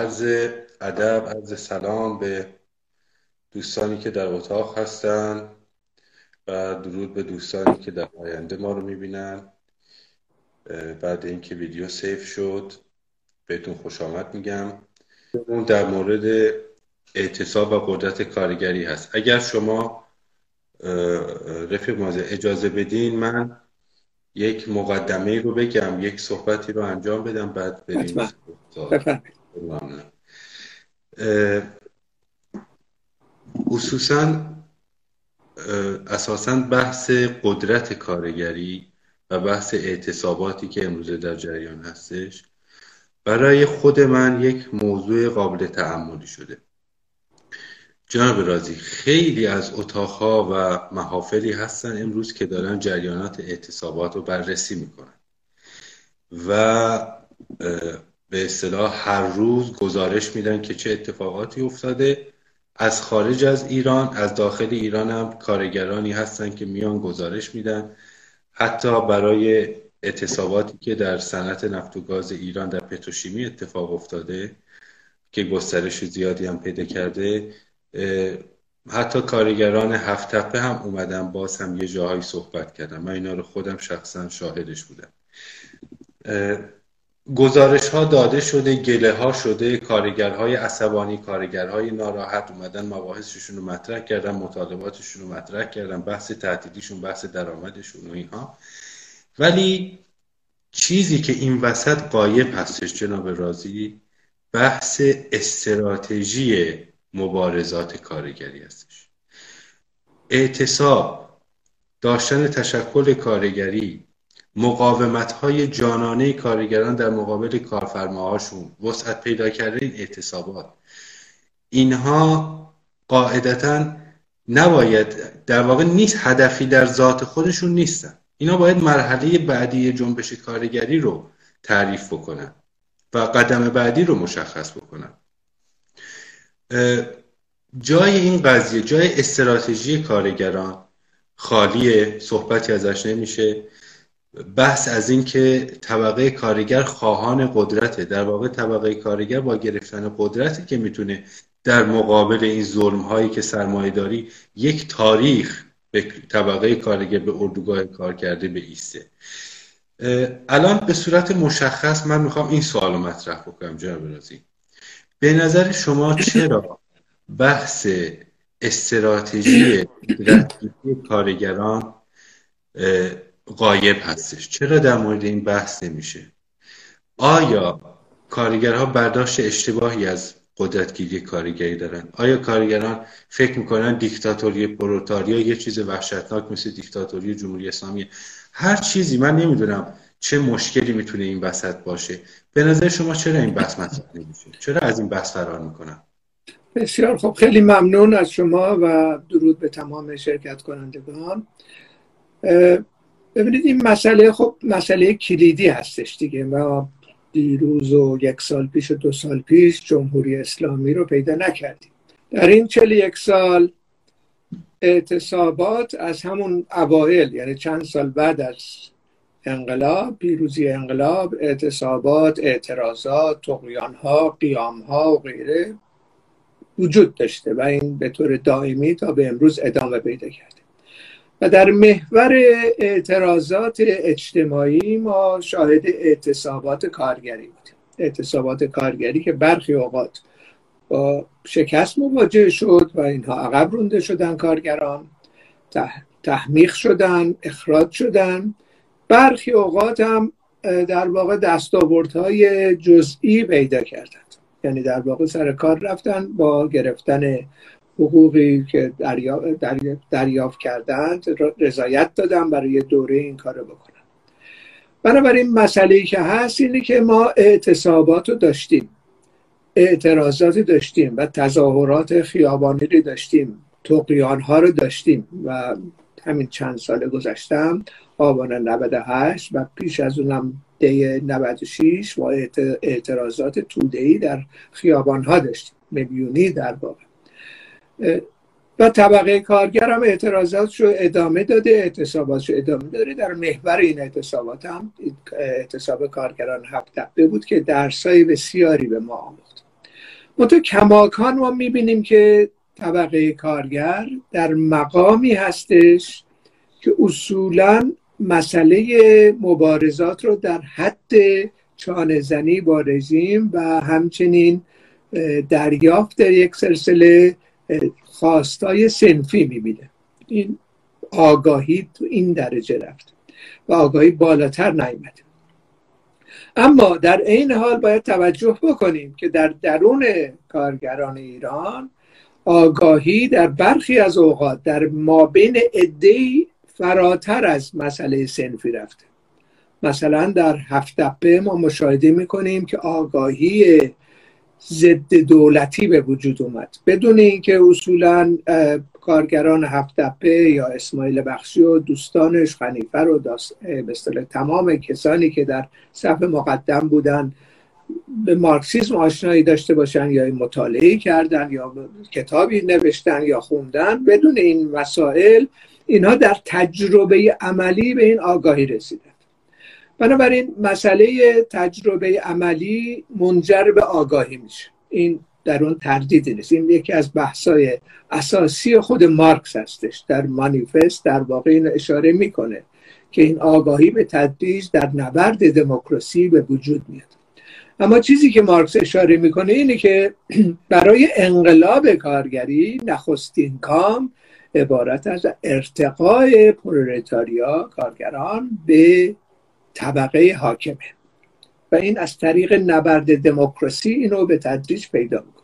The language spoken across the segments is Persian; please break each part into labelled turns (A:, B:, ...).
A: عرض ادب عرض سلام به دوستانی که در اتاق هستن و درود به دوستانی که در آینده ما رو می‌بینن. بعد اینکه ویدیو سیف شد بهتون خوش آمد میگم. اون در مورد اعتصاب و قدرت کارگری هست. اگر شما رفیق مازه اجازه بدین من یک مقدمه رو بگم یک صحبتی رو انجام بدم بعد بریم خصوصا اساسا بحث قدرت کارگری و بحث اعتصاباتی که امروزه در جریان هستش برای خود من یک موضوع قابل تعملی شده. جناب رازی خیلی از اتاقها و محافلی هستن امروز که دارن جریانات اعتصابات رو بررسی می‌کنن. و به اصطلاح هر روز گزارش میدن که چه اتفاقاتی افتاده. از خارج از ایران از داخل ایران هم کارگرانی هستن که میان گزارش میدن. حتی برای اعتصاباتی که در صنعت نفت و گاز ایران در پتروشیمی اتفاق افتاده که گسترش زیادی هم پیدا کرده حتی کارگران هفت تپه هم اومدن باز هم یه جاهایی صحبت کردم من اینا رو خودم شخصا شاهدش بودم. گزارش ها داده شده گله ها شده کارگرهای عصبانی کارگرهای ناراحت اومدن مباحثشون رو مطرح کردن مطالباتشون رو مطرح کردن بحث تعطیلیشون بحث درآمدشون و اینها. ولی چیزی که این وسط قایب هستش جناب رازی بحث استراتژی مبارزات کارگری هستش. اعتصاب داشتن تشکل کارگری مقاومت های جانانه کارگران در مقابل کارفرماهاشون. وسعت پیدا کرده این اعتصابات. اینها قاعدتا نباید در واقع نیست هدفی در ذات خودشون نیستن. اینا باید مرحله بعدی جنبش کارگری رو تعریف بکنن و قدم بعدی رو مشخص بکنن. جای این قضیه جای استراتژی کارگران خالیه صحبتی ازش نمیشه. بحث از این که طبقه کارگر خواهان قدرته. در واقع طبقه کارگر با گرفتن قدرتی که می‌تونه در مقابل این ظلم هایی که سرمایه داری یک تاریخ به طبقه کارگر به اردوگاه کار کرده به ایسته الان به صورت مشخص من می‌خوام این سوال مطرح بکنم جناب رازی. به نظر شما چرا بحث استراتژی کارگران قایب هستش. چرا در مورد این بحث نمیشه؟ آیا کارگرها برداشت اشتباهی از قدرتگیری کارگری دارن؟ آیا کارگران فکر می‌کنن دیکتاتوری پروتاریا یه چیز وحشتناک مثل دیکتاتوری جمهوری اسلامی؟ هر چیزی من نمی‌دونم چه مشکلی می‌تونه این وسط باشه. به نظر شما چرا این بحث مطرح نمیشه؟ چرا از این بحث فرار می‌کنن؟
B: بسیار خب خیلی ممنون از شما و درود به تمام شرکت کنندگان ببینید این مسئله خب مسئله کلیدی هستش دیگه و دیروز و یک سال پیش و دو سال پیش جمهوری اسلامی رو پیدا نکردیم. در این چل یک سال اعتصابات از همون اوائل یعنی چند سال بعد از انقلاب پیروزی انقلاب اعتصابات اعتراضات تقیان ها قیام ها و غیره وجود داشته و این به طور دائمی تا به امروز ادامه پیدا کرده. و در محور اعتراضات اجتماعی ما شاهد اعتصابات کارگری بودیم. اعتصابات کارگری که برخی اوقات با شکست مواجه شد و اینها عقب رونده شدن کارگران تحمیق شدن اخراج شدن. برخی اوقات هم در واقع دستاوردهای جزئی پیدا کردند. یعنی در واقع سر کار رفتن با گرفتن حقوقی که دریافت کردند رضایت دادن برای دوره این کار رو بکنن. بنابراین مسئله که هست اینه که ما اعتصابات رو داشتیم اعتراضات داشتیم و تظاهرات خیابانی رو داشتیم توقیان ها رو داشتیم و همین چند سال گذشتم آبان 98 و پیش از اونم دی 96 و اعتراضات تودهی در خیابان ها داشتیم میلیونی در واقع. و طبقه کارگر هم اعتراضات رو ادامه داده اعتصابات رو ادامه داره در محور این اعتصابات هم اعتصاب کارگران هفت بود که درسای بسیاری به ما آموخت. منطقه کماکان ما می‌بینیم که طبقه کارگر در مقامی هستش که اصولا مسئله مبارزات رو در حد چانه زنی با رژیم و همچنین دریافت در یک سلسله خواستای سنفی می‌بینه. این آگاهی تو این درجه رفت و آگاهی بالاتر نیمده اما در این حال باید توجه بکنیم که در درون کارگران ایران آگاهی در برخی از اوقات در مابین عدهای فراتر از مسئله سنفی رفته. مثلا در هفتپه ما مشاهده می‌کنیم که آگاهی ضد دولتی به وجود اومد. بدون اینکه اصولا کارگران هفتپه یا اسماعیل بخشی و دوستانش خنیفه رو به تمام کسانی که در صف مقدم بودن به مارکسیسم آشنایی داشته باشن یا مطالعه کردن یا کتابی نوشتن یا خوندن بدون این مسائل اینها در تجربه عملی به این آگاهی رسیدن. بنابراین مسئله تجربه عملی منجر به آگاهی میشه. این در اون تردیدی نیست. این یکی از بحثای اساسی خود مارکس هستش. در مانیفست در واقع این اشاره می‌کنه که این آگاهی به تدریج در نبرد دموکراسی به وجود میاد. اما چیزی که مارکس اشاره می‌کنه اینه که برای انقلاب کارگری نخستین کام عبارت از ارتقای پرولتاریا کارگران به طبقه حاکمه. و این از طریق نبرد دموکراسی اینو به تدریج پیدا می‌کنه.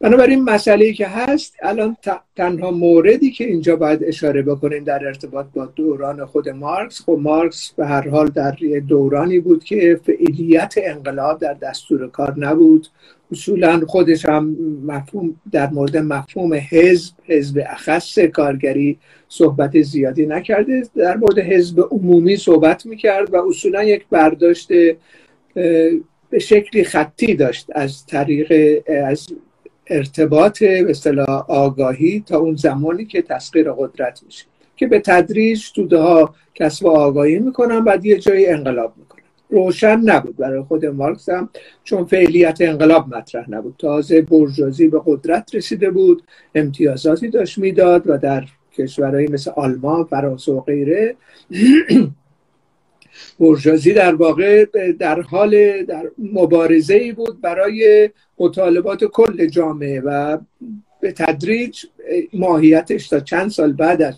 B: بنابراین مسئله که هست الان تنها موردی که اینجا باید اشاره بکنیم در ارتباط با دوران خود مارکس خب مارکس به هر حال در دورانی بود که فعالیت انقلاب در دستور کار نبود. اصولا خودش هم مفهوم در مورد مفهوم حزب حزب اخص کارگری صحبت زیادی نکرده. در مورد حزب عمومی صحبت می‌کرد و اصولا یک برداشت به شکلی خطی داشت از طریق از ارتباط به آگاهی تا اون زمانی که تسخیر قدرت میشه که به تدریج توده ها کسب آگاهی می‌کنن بعد یه جایی انقلاب می‌کنن. روشن نبود برای خود مارکس هم چون فعلیت انقلاب مطرح نبود. تازه برجازی به قدرت رسیده بود امتیازاتی داشت می‌داد و در کشورهایی مثل آلمان فرانسه و غیره برجازی در واقع در حال در مبارزه ای بود برای مطالبات کل جامعه و به تدریج ماهیتش تا چند سال بعد از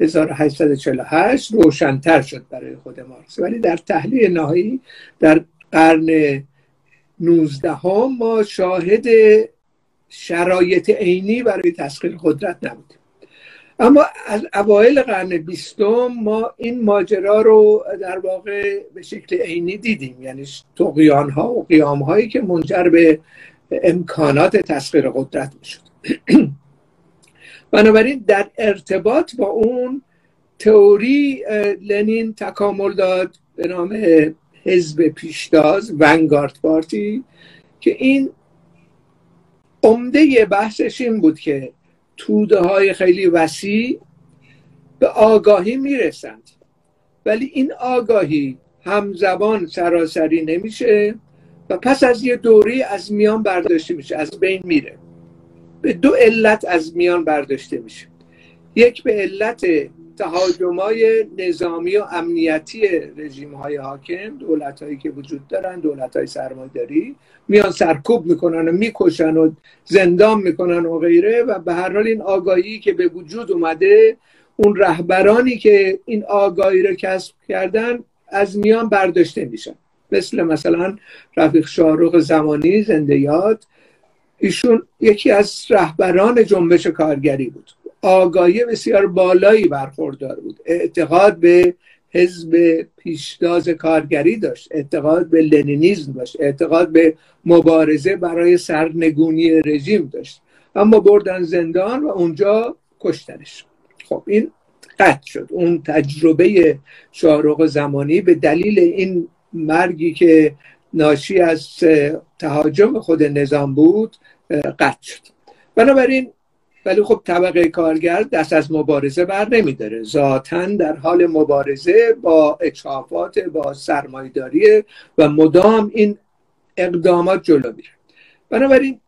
B: 1848 روشنتر شد برای خود مارکس. ولی در تحلیل نهایی در قرن 19 هم ما شاهد شرایط عینی برای تسخیر قدرت نبودیم. اما از اوایل قرن بیستم ما این ماجرا رو در واقع به شکل عینی دیدیم. یعنی تقیان ها و قیام هایی که منجر به امکانات تسخیر قدرت می‌شد. بنابراین در ارتباط با اون تئوری لنین تکامل داد به نام حزب پیشتاز ونگارد پارتی که این عمده بحثش این بود که توده های خیلی وسیع به آگاهی می‌رسند. ولی این آگاهی همزبان سراسری نمیشه و پس از یه دوری از میان برداشته میشه از بین میره. به دو علت از میان برداشته میشه. یک به علت تهاجمای نظامی و امنیتی رژیم های حاکم دولت هایی که وجود دارن دولت های سرمایداری میان سرکوب می‌کنن و می‌کشن و زندان می‌کنن و غیره و به هر حال این آگاهی که به وجود اومده اون رهبرانی که این آگاهی رو کسب کردن از میان برداشته میشن. مثل مثلا رفیق شاهروغ زمانی زنده یاد ایشون یکی از رهبران جنبش کارگری بود. آگاهی بسیار بالایی برخوردار بود. اعتقاد به حزب پیشتاز کارگری داشت. اعتقاد به لنینیزم داشت. اعتقاد به مبارزه برای سرنگونی رژیم داشت. اما بردن زندان و اونجا کشتنش خب این قطع شد. اون تجربه شاهرخ زمانی به دلیل این مرگی که ناشی از تهاجم خود نظام بود قطع شد. بنابراین ولی خب طبقه کارگر دست از مبارزه بر نمیداره. ذاتا در حال مبارزه با اچافات با سرمایداری و مدام این اقدامات جلو میره. بنابراین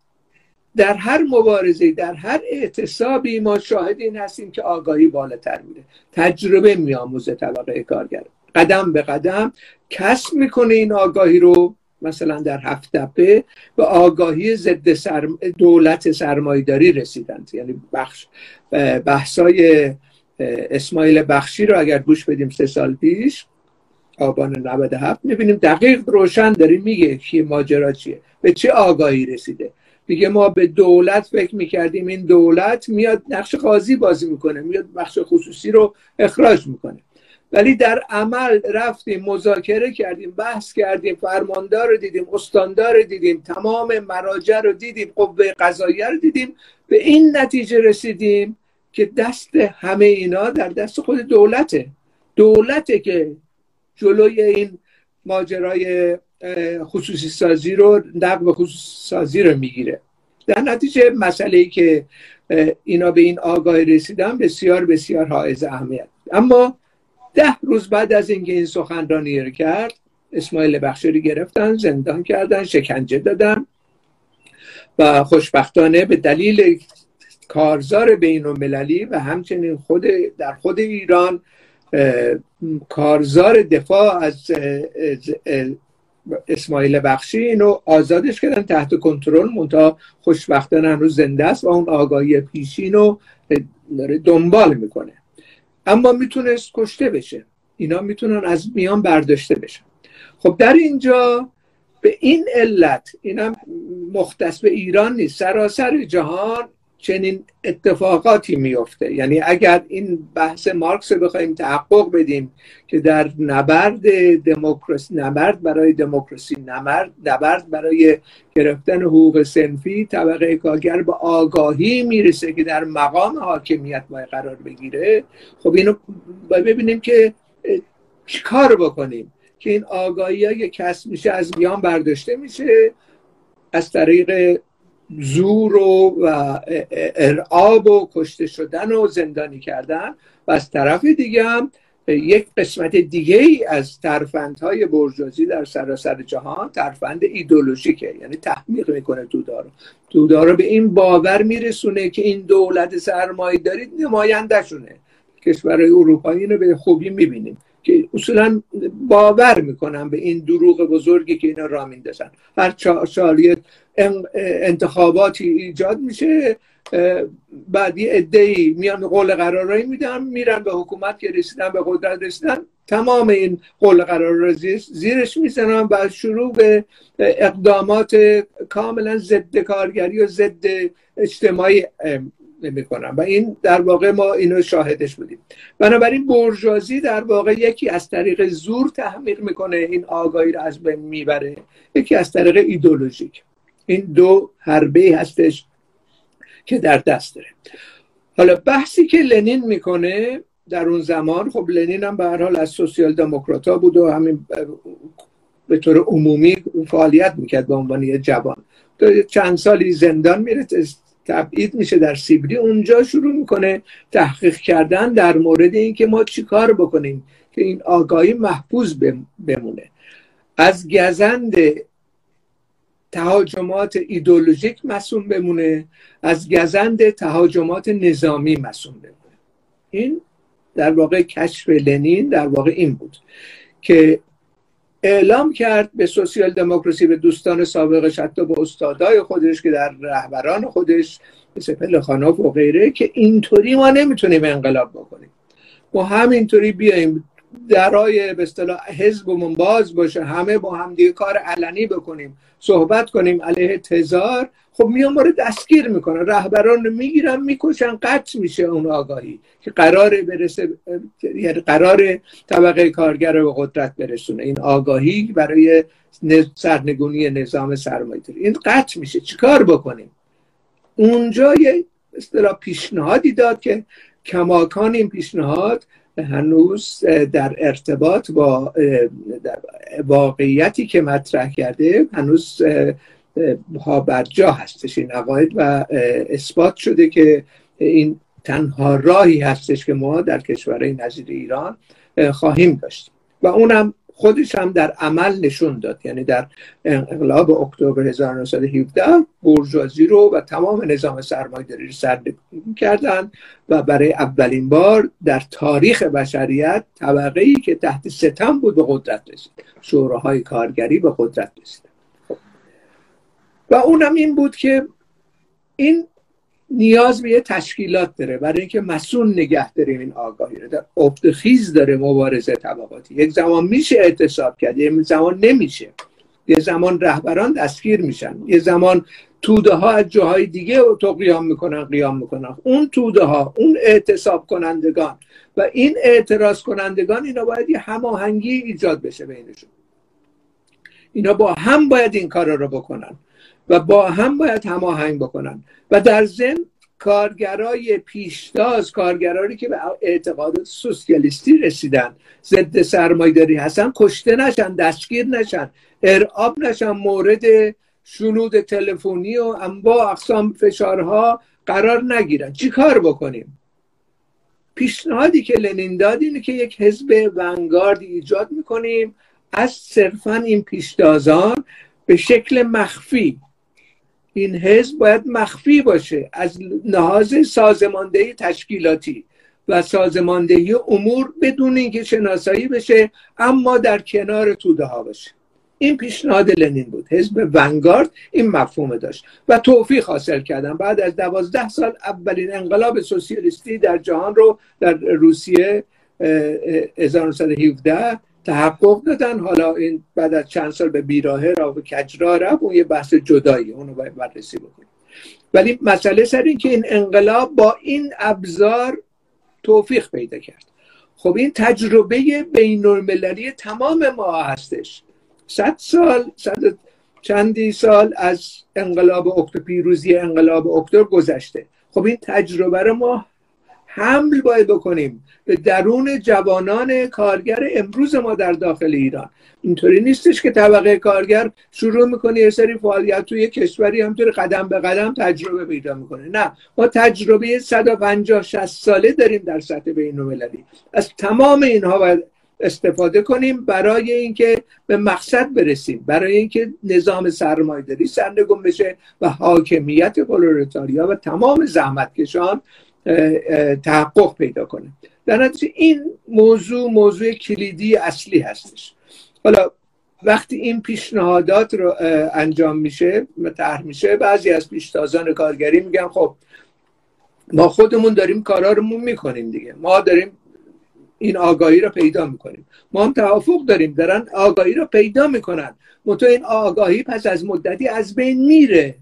B: در هر مبارزه در هر اعتصابی ما شاهد این هستیم که آگاهی بالاتر میره. تجربه میآموزه طبقه کارگر. قدم به قدم کسب می‌کنه این آگاهی رو مثلا در هفت دپه به آگاهی ضد سرم... دولت سرمایداری رسیدند. یعنی بخش بحثای اسماعیل بخشی رو اگر گوش بدیم سه سال پیش آبان 97 می‌بینیم دقیق روشن داریم میگه که ماجرا چیه به چه آگاهی رسیده. میگه ما به دولت فکر می‌کردیم این دولت میاد نقش قاضی بازی می‌کنه میاد بخش خصوصی رو اخراج می‌کنه. ولی در عمل رفتیم مذاکره کردیم بحث کردیم فرماندار رو دیدیم استاندار رو دیدیم تمام مراجع رو دیدیم قوه قضاییه رو دیدیم. به این نتیجه رسیدیم که دست همه اینا در دست خود دولته. دولته که جلوی این ماجرای خصوصی سازی رو نقب خصوصی سازی رو می‌گیره. در نتیجه مسئله ای که اینا به این آگاهی رسیدن بسیار بسیار حائز اهمیت. اما ده روز بعد از اینکه این سخنرانی رو کرد اسماعیل بخشی گرفتن زندان کردن شکنجه دادن و خوشبختانه به دلیل کارزار بین المللی و همچنین خود در خود ایران کارزار دفاع از اسماعیل بخشی اینو آزادش کردن تحت کنترل منتها خوشبختانه هنوز زنده است و اون آگاهی پیشین رو دنبال می‌کنه. اما می‌تونست کشته بشه. اینا می‌تونن از میان برداشته بشن. خب در اینجا به این علت اینم مختص به ایران نیست. سراسر جهان چنین اتفاقاتی میفته. یعنی اگر این بحث مارکس رو بخوایم تحقق بدیم که در نبرد دموکراسی نبرد برای دموکراسی نبرد نبرد برای گرفتن حقوق سنفی طبقه کارگر به آگاهی می‌رسه که در مقام حاکمیت باید قرار بگیره خب اینو ببینیم که کار بکنیم که این آگاهی های کسب میشه از بیان برداشته میشه از طریق زور و, و ارعاب و کشته شدن و زندانی کردن. و از طرف دیگه هم یک قسمت دیگه ای از ترفندهای برجازی در سراسر جهان ترفند ایدولوژیکه یعنی تحمیق می‌کنه تودا رو تودا رو به این باور میرسونه که این دولت سرمایه دارید نمایندهشونه. کشورهای اروپایی رو به خوبی می‌بینیم که اصولا باور می‌کنن به این دروغ بزرگی که اینا را میندازن. هر چهار انتخاباتی ایجاد میشه بعد یه میان قول قرارایی میدن میرن به حکومت که رسیدن به قدرت رسیدن. تمام این قول قرار را زیرش می‌زنن و شروع به اقدامات کاملا ضد کارگری و ضد اجتماعی نمی‌کنن. و این در واقع ما اینو شاهدش بودیم. بنابراین برجازی در واقع یکی از طریق زور تحمیق می‌کنه این آگاهی رو از بین می‌بره. یکی از طریق ایدولوژیک. این دو حربه هستش که در دست داره. حالا بحثی که لنین می‌کنه در اون زمان خب لنین هم به هر حال از سوسیال دموکرات بود و همین به طور عمومی فعالیت می‌کرد به عنوان یه جوان. چند سالی زندان میره تبعید میشه در سیبری. اونجا شروع می‌کنه تحقیق کردن در مورد اینکه ما چیکار بکنیم که این آگاهی محفوظ بمونه. از گزند تهاجمات ایدولوژیک مسئول بمونه از گزند تهاجمات نظامی مسئول بمونه. این در واقع کشف لنین در واقع این بود که اعلام کرد به سوسیال دموکراسی به دوستان سابقش حتی به استادای خودش که در رهبران خودش مثل پلخانوف و غیره که اینطوری ما نمی‌تونیم انقلاب بکنیم. ما همینطوری بیایم درای به اصطلاح حزبمون باز باشه همه با هم دیگه کار علنی بکنیم صحبت کنیم علیه تزار خب میان ما رو دستگیر می‌کنن رهبران رو می‌گیرن می‌کشن قطع میشه اون آگاهی که قرار برسه یعنی قرار طبقه کارگر رو به قدرت برسونه. این آگاهی برای سرنگونی نظام سرمایه این قطع میشه. چیکار بکنیم؟ اونجا یه اصطلاح پیشنهادی داد که کماکان این پیشنهاد هنوز در ارتباط با در واقعیتی که مطرح کرده هنوز ها بر جا هستش این عقاید و اثبات شده که این تنها راهی هستش که ما در کشورهای نظیر ایران خواهیم داشت. و اونم خودش هم در عمل نشون داد یعنی در انقلاب اکتبر 1917 بورژوازی رو و تمام نظام سرمایه‌داری رو سرنگون کردن و برای اولین بار در تاریخ بشریت طبقه ای که تحت ستم بود به قدرت رسید شوراهای کارگری به قدرت رسید. و اونم این بود که این نیاز به یه تشکیلات داره. برای اینکه مسئول نگه داریم این آگاهی رو. در خیز داره مبارزه طبقاتی. یک زمان میشه اعتصاب کرد یک زمان نمیشه. یه زمان رهبران دستگیر میشن. یه زمان توده ها از جاهای دیگه تو قیام می‌کنن قیام می‌کنن. اون توده ها اون اعتصاب کنندگان و این اعتراض کنندگان اینا باید یه هماهنگی ایجاد بشه بینشون. اینا با هم باید این کار رو بکنن. و با هم باید هماهنگ بکنن. و در ضمن کارگرای پیشتاز کارگرایی که به اعتقاد سوسیالیستی رسیدن ضد سرمایداری هستن کشته نشن دستگیر نشن ارعاب نشن مورد شنود تلفنی و انواع اقسام فشارها قرار نگیرن. چی کار بکنیم؟ پیشنهادی که لنین داد اینه که یک حزب ونگارد ایجاد می‌کنیم از صرفا این پیشتازان به شکل مخفی. این حزب باید مخفی باشه از لحاظ سازماندهی تشکیلاتی و سازماندهی امور بدون اینکه شناسایی بشه اما در کنار توده ها باشه. این پیشنهاد لنین بود. حزب ونگارد این مفهوم داشت و توفیق حاصل کردن. بعد از دوازده سال اولین انقلاب سوسیالیستی در جهان رو در روسیه 1917 تحقق دادن. حالا این بعد از چند سال به بیراهه را به کجرا رفت اون یه بحث جدایی اونو باید بررسی بکنیم. ولی مسئله سر این که این انقلاب با این ابزار توفیق پیدا کرد. خب این تجربه بین المللی تمام ما هستش. صد سال صد چندی سال از انقلاب اکتبر پیروزی انقلاب اکتبر گذشته. خب این تجربه رو ما حمل باید بکنیم به درون جوانان کارگر امروز ما در داخل ایران. اینطوری نیستش که طبقه کارگر شروع می‌کنه یه سری فعالیت توی کشوری همطوری قدم به قدم تجربه پیدا می‌کنه. نه ما تجربه 150 60 ساله داریم در سطح بین از تمام اینها باید استفاده کنیم برای اینکه به مقصد برسیم برای اینکه نظام سرمایه‌داری سرنگون بشه و حاکمیت پرولتاریا و تمام زحمتکشان تحقق پیدا کنه. در نتیجه این موضوع موضوع کلیدی اصلی هستش. حالا وقتی این پیشنهادات رو انجام میشه مطرح میشه بعضی از پیشتازان کارگری میگن خب ما خودمون داریم کارا رو می‌کنیم دیگه. ما داریم این آگاهی رو پیدا می‌کنیم. ما هم توافق داریم دارن آگاهی رو پیدا می‌کنن. منتها این آگاهی پس از مدتی از بین میره.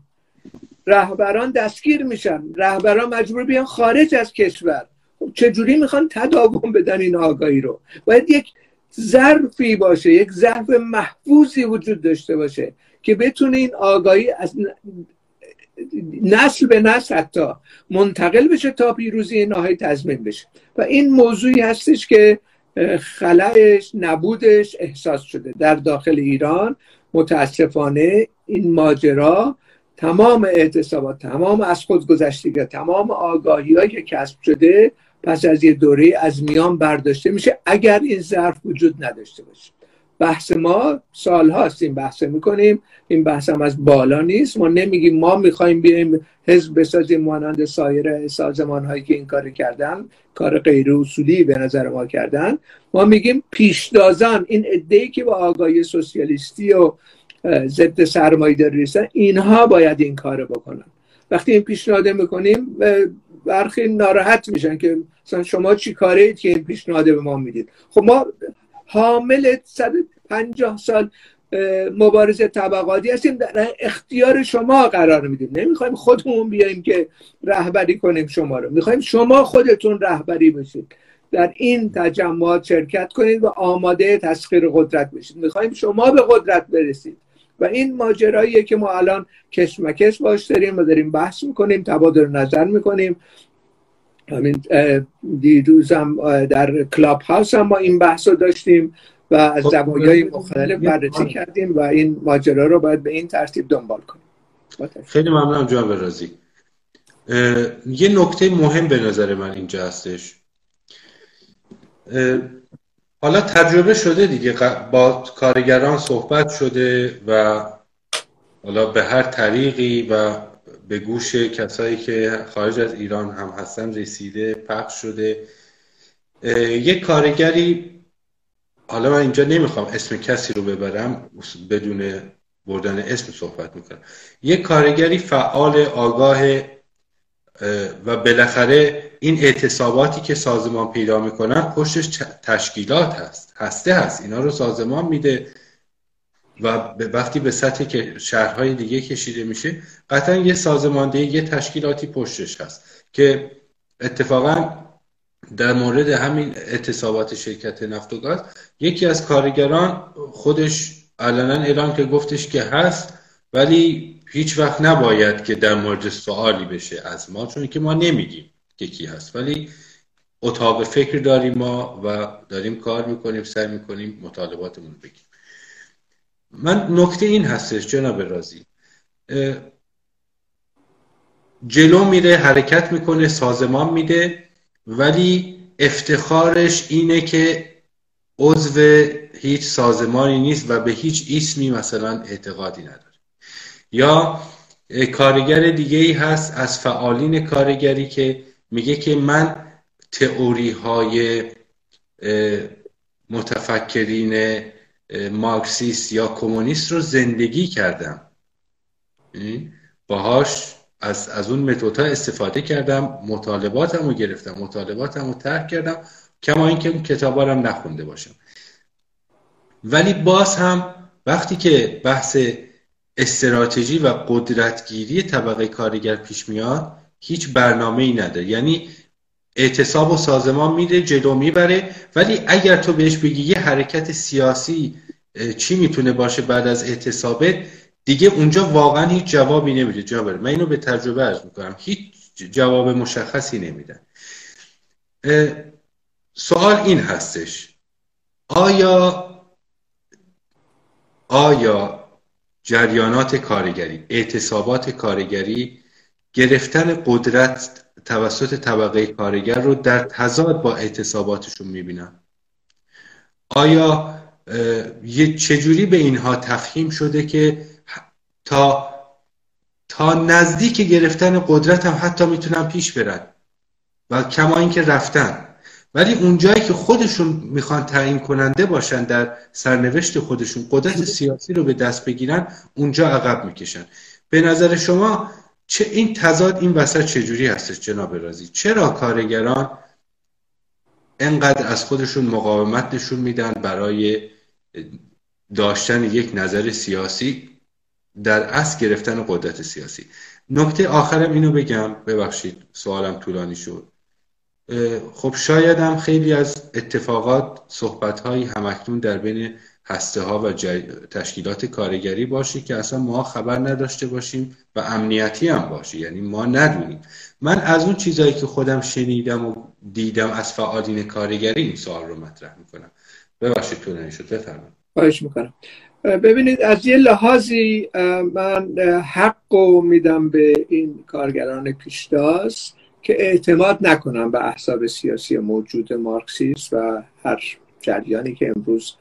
B: رهبران دستگیر میشن. رهبران مجبور بیان خارج از کشور. خب چجوری می‌خوان تداوم بدن این آگاهی رو؟ باید یک ظرفی باشه یک ظرف محفوظی وجود داشته باشه که بتونه این آگاهی از نسل به نسل حتی منتقل بشه تا پیروزی نهایی تضمین بشه. و این موضوعی هستش که خلایش نبودش احساس شده در داخل ایران. متاسفانه این ماجرا تمام اعتصابات تمام از خود گذشتگی تمام آگاهی هایی که کسب شده پس از یه دوره از میان برداشته میشه اگر این ظرف وجود نداشته باشه. بحث ما سال هاست این بحث می‌کنیم. این بحث هم از بالا نیست. ما نمیگیم ما می‌خوایم بیایم حزب بسازیم مانند سایر سازمان هایی که این کار کردن کار غیر اصولی به نظر ما کردن. ما میگیم پیشدازان این ادهی که با آگاهی سوسیالیستی و ضد سرمایه داری اینها باید این کار بکنن. وقتی این پیشنهاد می‌کنیم برخی ناراحت میشن که مثلا شما چی کاره که این پیشنهاد به ما می‌دید؟ خب ما حامل 150 سال مبارزه طبقاتی هستیم در اختیار شما قرار میدیم. نمی‌خوایم خودمون بیایم که رهبری کنیم شما رو. می‌خوایم شما خودتون رهبری بشید. در این تجمعات شرکت کنید و آماده تسخیر قدرت بشید. می‌خوایم شما به قدرت برسید. و این ماجراییه که ما الان کشمکش باش داریم و داریم بحث می‌کنیم تبادل نظر می‌کنیم. همین دیروزم در کلاب هاوس هم ما این بحث رو داشتیم و از خب، زوایای مختلف بررسی کردیم و این ماجرا رو باید به این ترتیب دنبال کنیم.
A: خیلی ممنونم جان برازی یه نکته مهم به نظر من اینجا هستش. حالا تجربه شده دیگه. با کارگران صحبت شده و حالا به هر طریقی و به گوش کسایی که خارج از ایران هم هستن رسیده پخش شده. یک کارگری حالا من اینجا نمی‌خوام اسم کسی رو ببرم بدون بردن اسم صحبت می‌کنم. یک کارگری فعال آگاه و بالاخره این اعتصاباتی که سازمان پیدا می‌کنن پشتش تشکیلات هست. هسته هست. اینا رو سازمان میده و وقتی به سطح که شهرهای دیگه کشیده میشه قطعا یه سازماندهی یه تشکیلاتی پشتش هست که اتفاقا در مورد همین اعتصابات شرکت نفت و گاز یکی از کارگران خودش علنا اعلام که گفتش که هست ولی هیچ وقت نباید که در مورد سوالی بشه از ما چون که ما نمیگیم که کی هست. ولی اتاق فکر داریم ما و داریم کار می‌کنیم سعی می‌کنیم مطالباتمون بگیم. من نکته این هستش جناب رازی. جلو میره حرکت می‌کنه سازمان میده ولی افتخارش اینه که عضو هیچ سازمانی نیست و به هیچ اسمی مثلا اعتقادی نداره. یا کارگر دیگه ای هست از فعالین کارگری که میگه که من تئوری های متفکرین مارکسیست یا کمونیست رو زندگی کردم. باهاش از, از اون متوتا استفاده کردم مطالباتم رو گرفتم مطالباتم رو ترک کردم کما اینکه اون نخونده باشم. ولی باز هم وقتی که بحث استراتژی و قدرتگیری طبقه کارگر پیش میاد هیچ برنامه ای نداره. یعنی اعتصاب و سازمان میده جلو می‌بره ولی اگر تو بهش بگی یه حرکت سیاسی چی می‌تونه باشه بعد از اعتصابه دیگه اونجا واقعا هیچ جوابی نمیده. جواب من اینو به تجربه ارز می‌کنم. هیچ جواب مشخصی نمیدن. سوال این هستش. آیا آیا جریانات کارگری اعتصابات کارگری گرفتن قدرت توسط طبقه کارگر رو در تضاد با اعتصاباتشون می‌بینن. آیا چجوری به اینها تفهیم شده که تا تا نزدیک گرفتن قدرت هم حتی می‌تونن پیش برن و کما اینکه رفتن؟ ولی اونجایی که خودشون می‌خوان تعیین کننده باشن در سرنوشت خودشون قدرت سیاسی رو به دست بگیرن اونجا عقب می‌کشن. به نظر شما چه این تضاد این وسط چجوری هستش جناب رازی؟ چرا کارگران انقدر از خودشون مقاومت نشون میدن برای داشتن یک نظر سیاسی در اصل گرفتن قدرت سیاسی؟ نکته آخرم اینو بگم. ببخشید سوالم طولانی شد. خب شاید هم خیلی از اتفاقات صحبت هایی همکنون در بین هسته ها و تشکیلات کارگری باشه که اصلا ما خبر نداشته باشیم و امنیتی هم باشه. یعنی ما ندونیم. من از اون چیزهایی که خودم شنیدم و دیدم از فعالین کارگری این سوال رو مطرح می‌کنم. ببخشید طولانی شد بفرمایید.
B: خواهش می‌کنم. ببینید از یه لحاظی من حق میدم به این کارگران پیشتاز که اعتماد نکنم به احزاب سیاسی موجود مارکسیست و هر جریانی که امروز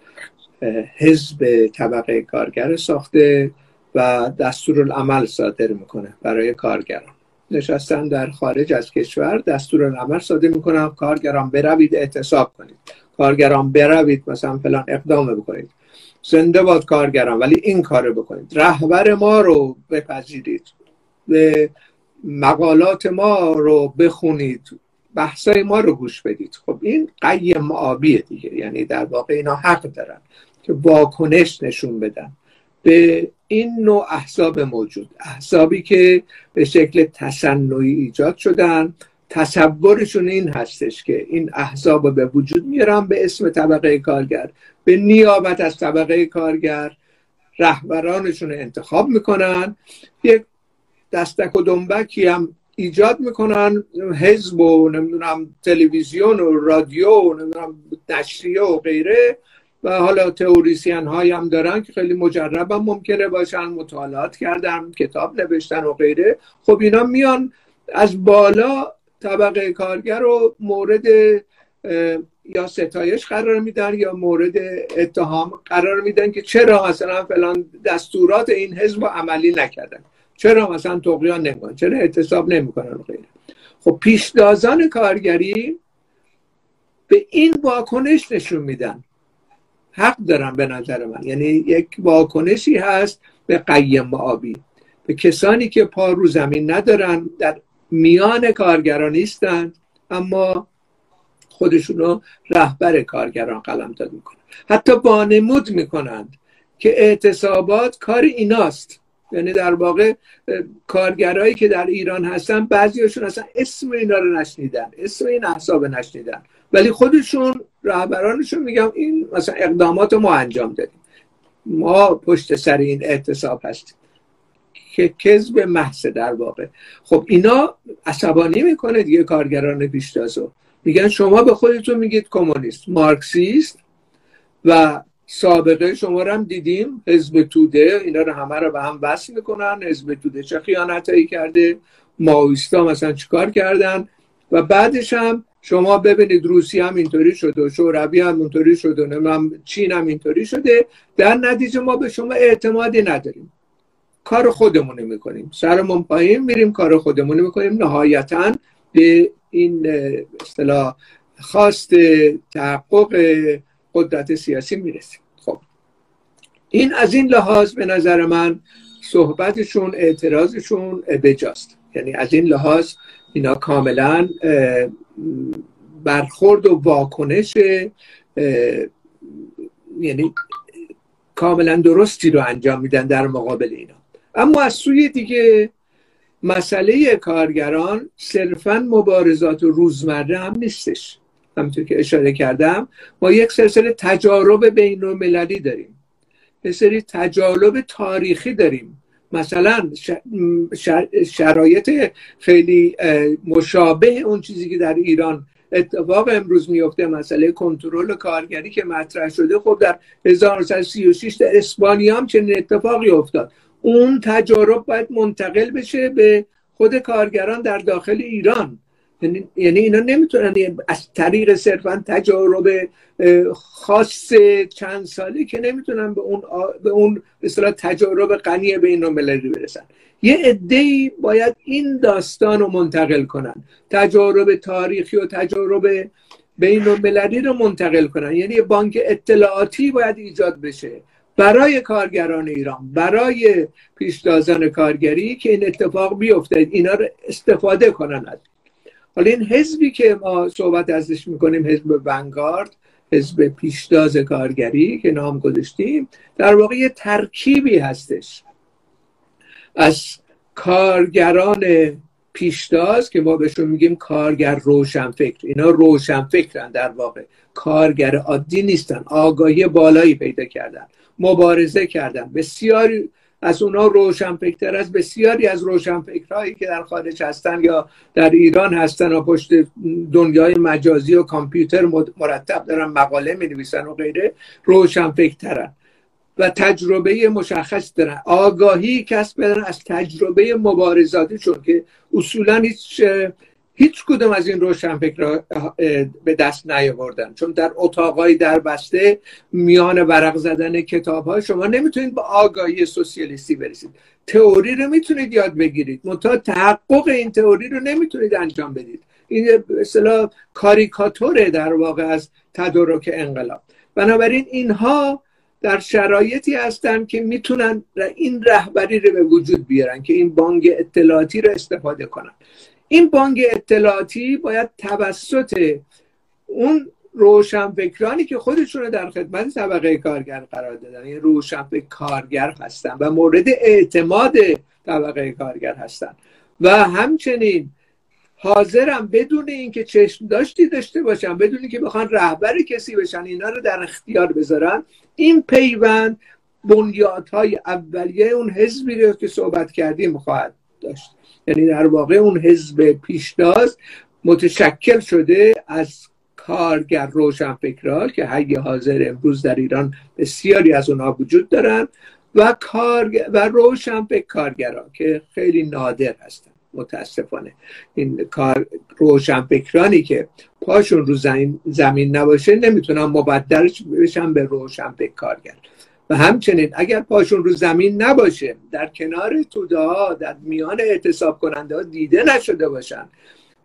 B: حزب طبقه کارگر ساخته و دستورالعمل صادر می‌کنه برای کارگران. نشستن در خارج از کشور دستورالعمل صادر می‌کنن کارگران بروید اعتصاب کنید. کارگران بروید مثلا فلان اقدام بکنید. زنده باد کارگران ولی این کار بکنید. رهبر ما رو بپذیرید. به مقالات ما رو بخونید بحثای ما رو گوش بدید. خب این قیم آبیه دیگه. یعنی در واقع اینا حق دارن که واکنش نشون بدن. به این نوع احزاب موجود. احزابی که به شکل تصنعی ایجاد شدن. تصورشون این هستش که این احزاب به وجود میارن به اسم طبقه کارگر. به نیابت از طبقه کارگر رهبرانشون انتخاب می‌کنن. یک دستک و دنبکی هم ایجاد می‌کنن. حزب و نمی‌دونم تلویزیون و رادیو و نمی‌دونم نشریه و غیره. و حالا تئوریسین هایی هم دارن که خیلی مجرب هم ممکنه باشن مطالعات کردن کتاب نوشتن و غیره. خب اینا میان از بالا طبقه کارگر رو مورد یا ستایش قرار میدن یا مورد اتهام قرار میدن که چرا مثلا فلان دستورات این حزب عملی نکردن. چرا مثلا تقیان نمی‌کنن؟ چرا اعتصاب نمی‌کنن غیره؟ خب پیشدازان کارگری به این واکنش نشون میدن. حق دارم به نظر من. یعنی یک واکنشی هست به قیم آبی. به کسانی که پا رو زمین ندارن در میان کارگران نیستند اما خودشونو رهبر کارگران قلم داد می‌کنن. حتی بانمود می‌کنند که اعتصابات کار ایناست. یعنی در واقع کارگرایی که در ایران هستن بعضیشون اصلا اسم اینا رو نشنیدن اسم این احساب نشنیدن. ولی خودشون رهبرانشون میگم این مثلا اقدامات ما انجام دادیم. ما پشت سر این اعتصاب هستیم. که کذب محض در واقع. خب اینا عصبانی می‌کنه دیگه کارگران پیشتازو میگن شما به خودتون میگید کمونیست مارکسیست و سابقه شما رو هم دیدیم. حزب توده اینا رو همه رو به هم وصل می‌کنن. حزب توده چه خیانتایی کرده؟ ماویستا مثلا چیکار کردن؟ و بعدش هم شما ببینید روسیه هم اینطوری شده و شوروی هم اینطوری شده و چین هم اینطوری شده. در نتیجه ما به شما اعتمادی نداریم. کار خودمونی می‌کنیم. سرمون پایین میریم کار خودمونی می‌کنیم. نهایتا به این اصطلاح خواست تحقق قدرت سیاسی می‌رسیم. این از این لحاظ به نظر من صحبتشون اعتراضشون بجاست. یعنی از این لحاظ اینا کاملا برخورد و واکنش یعنی کاملا درستی رو انجام میدن در مقابل اینا. اما از سوی دیگه مسئله کارگران صرفا مبارزات و روزمره هم نیستش. همونطور که اشاره کردم ما یک سلسله تجارب بین المللی داریم. یه سری تجارب تاریخی داریم. مثلا شرایط خیلی مشابه اون چیزی که در ایران اتفاق امروز میفته مسئله کنترل کارگری که مطرح شده. خب در 1936 در اسپانیا هم چنین اتفاقی افتاد. اون تجارب باید منتقل بشه به خود کارگران در داخل ایران. یعنی, یعنی اینا نمی‌تونن از طریق صرفا تجارب خاص چند سالی که نمی‌تونن به اون به اون مثلا تجارب غنی بین المللی برسن. یه عده باید این داستان رو منتقل کنن. تجارب تاریخی و تجارب بین المللی رو منتقل کنن. یعنی بانک اطلاعاتی باید ایجاد بشه. برای کارگران ایران برای پیشتازان کارگری که این اتفاق بیفته اینا رو استفاده کنن. حالا این حزبی که ما صحبت ازش می‌کنیم حزب ونگارد حزب پیشتاز کارگری که نام گذاشتیم در واقع یه ترکیبی هستش از کارگران پیشتاز که ما بهشون میگیم کارگر روشنفکر. اینا روشنفکرن در واقع. کارگر عادی نیستن. آگاهی بالایی پیدا کردن. مبارزه کردن. بسیاری از اونا روشنفکرتر از بسیاری از روشنفکرهایی که در خارج هستن یا در ایران هستن و پشت دنیای مجازی و کامپیوتر مرتب دارن مقاله می نویسن و غیره روشنفکرترن و تجربه مشخص دارن. آگاهی کسب بدن از تجربه مبارزاتیشون که اصولا هیچ هیچ کدوم از این روشنفکر به دست نیاوردن. چون در اتاقای در بسته میان ورق زدن کتاب ها شما نمی‌تونید به آگاهی سوسیالیستی برسید. تئوری رو می‌تونید یاد بگیرید. منتها تحقق این تئوری رو نمی‌تونید انجام بدید. این اصطلاح کاریکاتوره در واقع از تدارک انقلاب. بنابراین اینها در شرایطی هستن که می‌تونن این رهبری رو به وجود بیارن که این بانک اطلاعاتی رو استفاده کنن. این بانک اطلاعاتی باید توسط اون روشنفکرانی که خودشون رو در خدمت طبقه کارگر قرار دادن این روشنفکر کارگر هستن و مورد اعتماد طبقه کارگر هستن. و همچنین حاضرم بدون اینکه چشم داشتی داشته باشن بدون که بخوان رهبر کسی بشن اینا رو در اختیار بذارن این پیوند بنیادهای اولیه اون حزبی رو که صحبت کردیم خواهد داشت. یعنی در واقع اون حزب پیشتاز متشکل شده از کارگر روشنفکرها که حی حاضر امروز در ایران بسیاری از اونها وجود دارن و کار و روشنفکر کارگران که خیلی نادر هستن متاسفانه. این کار روشنفکرانی که پاشون رو زمین نباشه نمی‌تونن مبدل بشن به روشنفکر کارگر. و همچنین اگر پاشون رو زمین نباشه در کنار توده در میان اعتصاب کننده ها دیده نشده باشن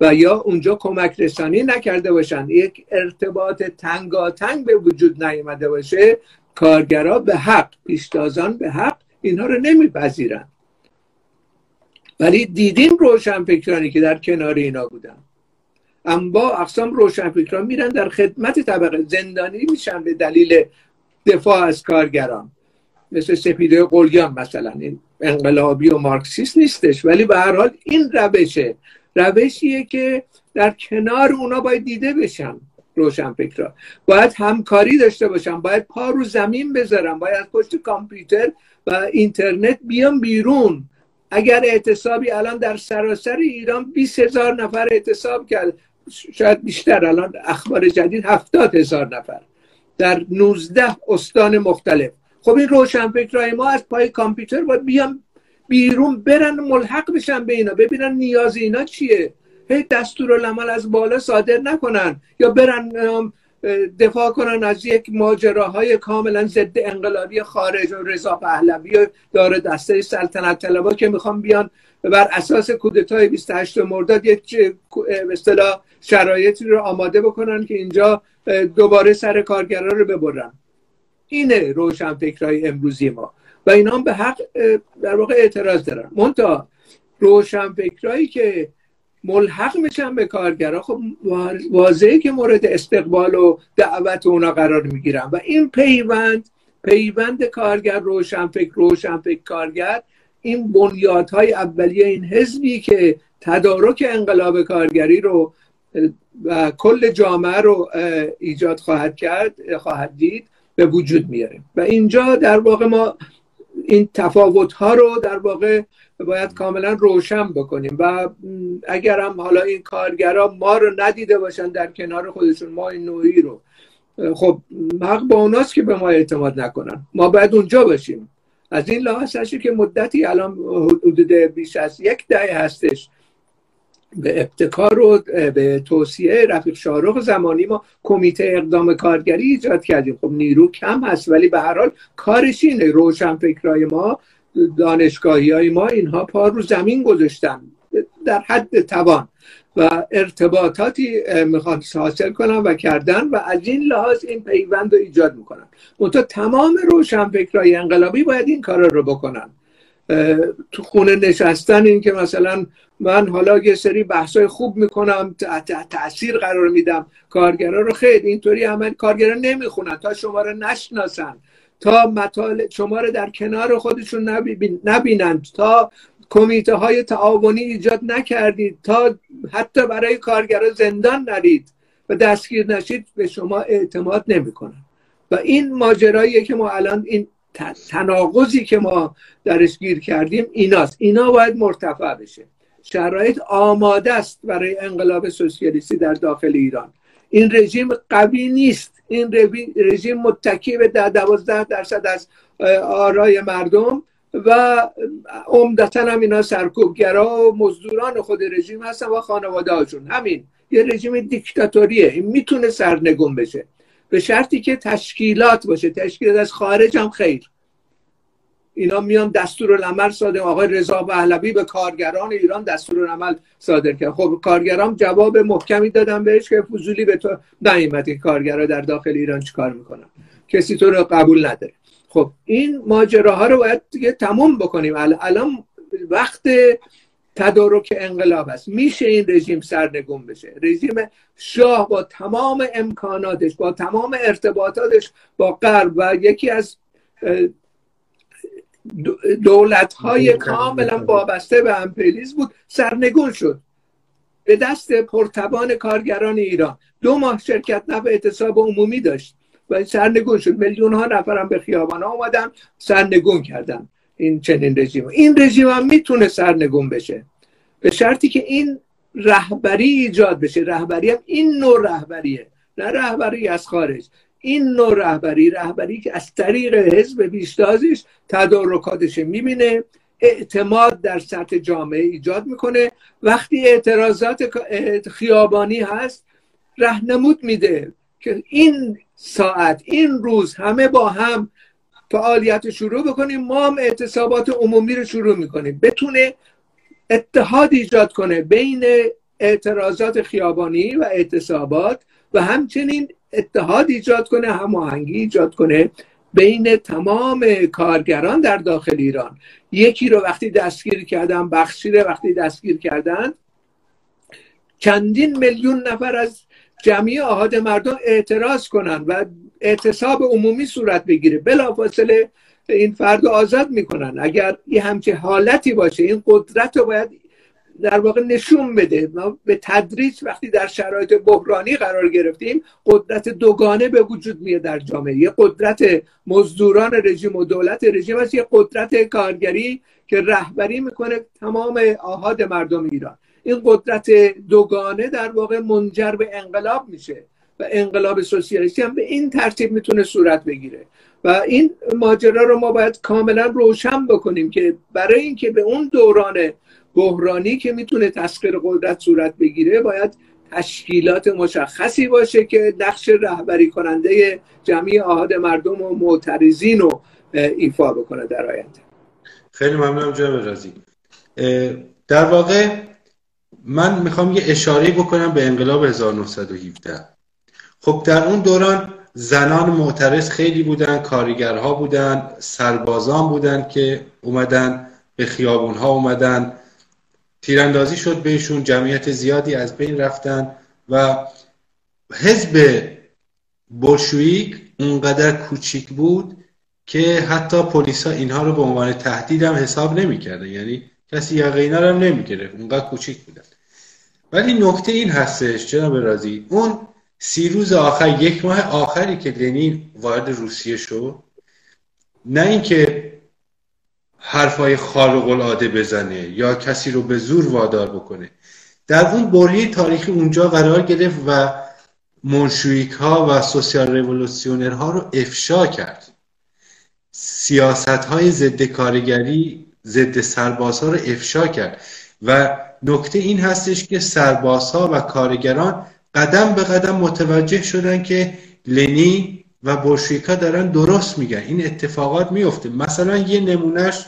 B: و یا اونجا کمک رسانی نکرده باشن یک ارتباط تنگاتنگ به وجود نیامده باشه کارگرا به حق پیشتازان به حق اینها رو نمیپذیرن. ولی دیدیم روشنفکرانی که در کنار اینا بودن. اما اقسام روشنفکران میرن در خدمت طبقه. زندانی میشن به دلیل دفاع از کارگران. مثل سپیده قلیان مثلا. این انقلابی و مارکسیست نیستش. ولی به هر حال این روشه. روشیه که در کنار اونا باید دیده بشن روشن فکرها باید همکاری داشته باشن. باید پا رو زمین بذارن. باید از پشت کامپیوتر و اینترنت بیان بیرون. اگر اعتصابی الان در سراسر ایران 20 هزار نفر اعتصاب کرد شاید بیشتر. الان اخبار جدید هفتاد هزار نفر. در 19 استان مختلف. خب این روشنفکرهای ما از پای کامپیوتر باید بیان بیرون برن ملحق بشن به اینا ببینن نیاز اینا چیه. هی دستور العمل از بالا صادر نکنن یا برن دفاع کنن از یک ماجراهای کاملا ضد انقلابی خارج و رضا پهلوی داره دسته سلطنت طلبا که می‌خوان بیان بر اساس کودتای 28 مرداد یک اصطلاح شرایطی رو آماده بکنن که اینجا دوباره سر کارگران رو ببرن. اینه روشن فکرهای امروزی ما. و اینا به حق در واقع اعتراض دارن. منتها روشن فکرهایی که ملحق میشن به کارگرا خب واضحه که مورد استقبال و دعوت اونا قرار می‌گیرن. و این پیوند پیوند کارگر روشنفکر روشنفکر کارگر این بنیادهای اولیه این حزبی که تدارک انقلاب کارگری رو و کل جامعه رو ایجاد خواهد کرد خواهد دید به وجود میاره و اینجا در واقع ما این تفاوت ها رو در واقع باید کاملا روشن بکنیم. و اگر هم حالا این کارگرا ما رو ندیده باشن در کنار خودشون ما این نوعی رو خب حق با اوناست که به ما اعتماد نکنن. ما باید اونجا باشیم. از این لحاظ هستی که مدتی الان حدود بیش از یک دهه هستش. به ابتکار و به توصیه رفیق شارخ زمانی ما کمیته اقدام کارگری ایجاد کردیم. خب نیرو کم هست ولی به هر حال کارش اینه. روشن فکرای ما دانشگاهی های ما اینها پا رو زمین گذاشتن. در حد توان. و ارتباطاتی می‌خوان حاصل کنن و کردن و از این لحاظ این پیوند رو ایجاد می‌کنن. منتها تمام روشن فکرهای انقلابی باید این کار رو بکنن. تو خونه نشستن این که مثلا من حالا یه سری بحثای خوب می‌کنم تاثیر قرار میدم کارگرا رو خیلی اینطوری عمل کارگرا نمی‌خونن تا شما رو نشناسن تا مطالب شما رو در کنار خودشون نبینند تا کمیته های تعاونی ایجاد نکردید تا حتی برای کارگرا زندان نرید و دستگیر نشید به شما اعتماد نمی‌کنن. و این ماجراییه که ما الان این تناقضی که ما درش گیر کردیم ایناست. اینا باید مرتفع بشه. شرایط آماده است برای انقلاب سوسیالیستی در داخل ایران. این رژیم قوی نیست. این رژیم متکی به در دوازده درصد از آرای مردم و عمدتا هم اینا سرکوبگرا و مزدوران خود رژیم هستن و خانواده هاشون همین. یه رژیم دیکتاتوریه. این می‌تونه سرنگون بشه. به شرطی که تشکیلات باشه. تشکیلات از خارج هم خیر. اینا میان دستور العمل صادر. آقای رضا پهلوی به کارگران ایران دستور العمل صادر کرد. خب کارگران جواب محکمی دادن بهش که فضولی به تو نیامد کارگرا در داخل ایران چیکار می‌کنن؟ کسی تو رو قبول نداره. خب این ماجراها رو باید دیگه تموم بکنیم. الان وقت تدارک انقلاب است. میشه این رژیم سرنگون بشه. رژیم شاه با تمام امکاناتش با تمام ارتباطاتش با غرب و یکی از دولت های کاملا وابسته به امپریالیسم بود سرنگون شد. به دست پرتبان کارگران ایران. دو ماه شرکت نفع اعتصاب عمومی داشت. و سرنگون شد. میلیون ها نفرم به خیابان ها آمدن سرنگون کردن این چنین رژیم این رژیم هم می‌تونه سرنگون بشه. به شرطی که این رهبری ایجاد بشه. رهبری هم این نوع رهبریه. نه رهبری از خارج. این نوع رهبری رهبری که از طریق حزب پیشتازش تدارکاتش می‌بینه اعتماد در سطح جامعه ایجاد می‌کنه. وقتی اعتراضات خیابانی هست رهنمود میده که این ساعت. این روز همه با هم فعالیت شروع بکنیم. ما هم اعتصابات عمومی رو شروع می‌کنیم. بتونه اتحاد ایجاد کنه بین اعتراضات خیابانی و اعتصابات و همچنین اتحاد ایجاد کنه هماهنگی ایجاد کنه بین تمام کارگران در داخل ایران. یکی رو وقتی دستگیر کردن بخشی رو وقتی دستگیر کردن چندین میلیون نفر از جمعی آهاد مردم اعتراض کنن و اعتصاب عمومی صورت بگیره. بلافاصله این فرد آزاد می‌کنن. اگر یه همچه حالتی باشه این قدرت رو باید در واقع نشون بده. ما به تدریج وقتی در شرایط بحرانی قرار گرفتیم قدرت دوگانه به وجود میاد در جامعه. یه قدرت مزدوران رژیم و دولت رژیم است. یه قدرت کارگری که رهبری می‌کنه تمام آهاد مردم ایران. این قدرت دوگانه در واقع منجر به انقلاب میشه و انقلاب سوسیالیستی هم به این ترتیب می‌تونه صورت بگیره. و این ماجرا رو ما باید کاملا روشن بکنیم که برای اینکه به اون دوران بحرانی که می‌تونه تسخیر قدرت صورت بگیره باید تشکیلات مشخصی باشه که نقش رهبری کننده جمعی آهاد مردم و معترضین رو ایفا بکنه در آینده.
A: خیلی ممنونم جناب رازی در واقع من می‌خوام یه اشاره بکنم به انقلاب 1917 خب در اون دوران زنان معترض خیلی بودن کارگرها بودن سربازان بودن که اومدن به خیابونها اومدن. تیراندازی شد بهشون جمعیت زیادی از بین رفتن و حزب بلشویک اونقدر کوچیک بود که حتی پلیسا اینها رو به عنوان تهدید هم حساب نمی‌کردن. یعنی کسی یقه اینا رو هم نمی‌گرفت. اونقدر کوچیک بودن. ولی نکته این هستش جناب رازی اون سی روز آخر یک ماه آخری که لنین وارد روسیه شد نه اینکه حرفای خارق العاده بزنه یا کسی رو به زور وادار بکنه. در اون برهه تاریخی اونجا قرار گرفت و منشویک ها و سوسیال رولوسیونر ها رو افشا کرد. سیاست های ضد کارگری ضد سرباز ها رو افشا کرد. و نکته این هستش که سربازها و کارگران قدم به قدم متوجه شدن که لنی و بلشویکا دارن درست میگن. این اتفاقات میفته. مثلا یه نمونهش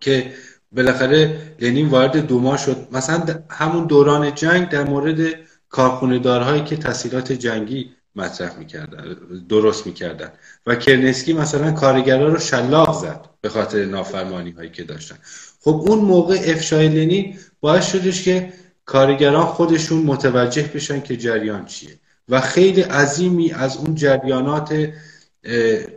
A: که بالاخره لنین وارد دوما شد. مثلا همون دوران جنگ در مورد کارخونه دارهایی که تحصیلات جنگی مطرح می‌کردن درست می‌کردن. و کرنسکی مثلا کارگرا رو شلاق زد به خاطر نافرمانی هایی که داشتن. خب اون موقع افشای لنین باعث شدش که کارگران خودشون متوجه بشن که جریان چیه. و خیلی عظیمی از اون جریانات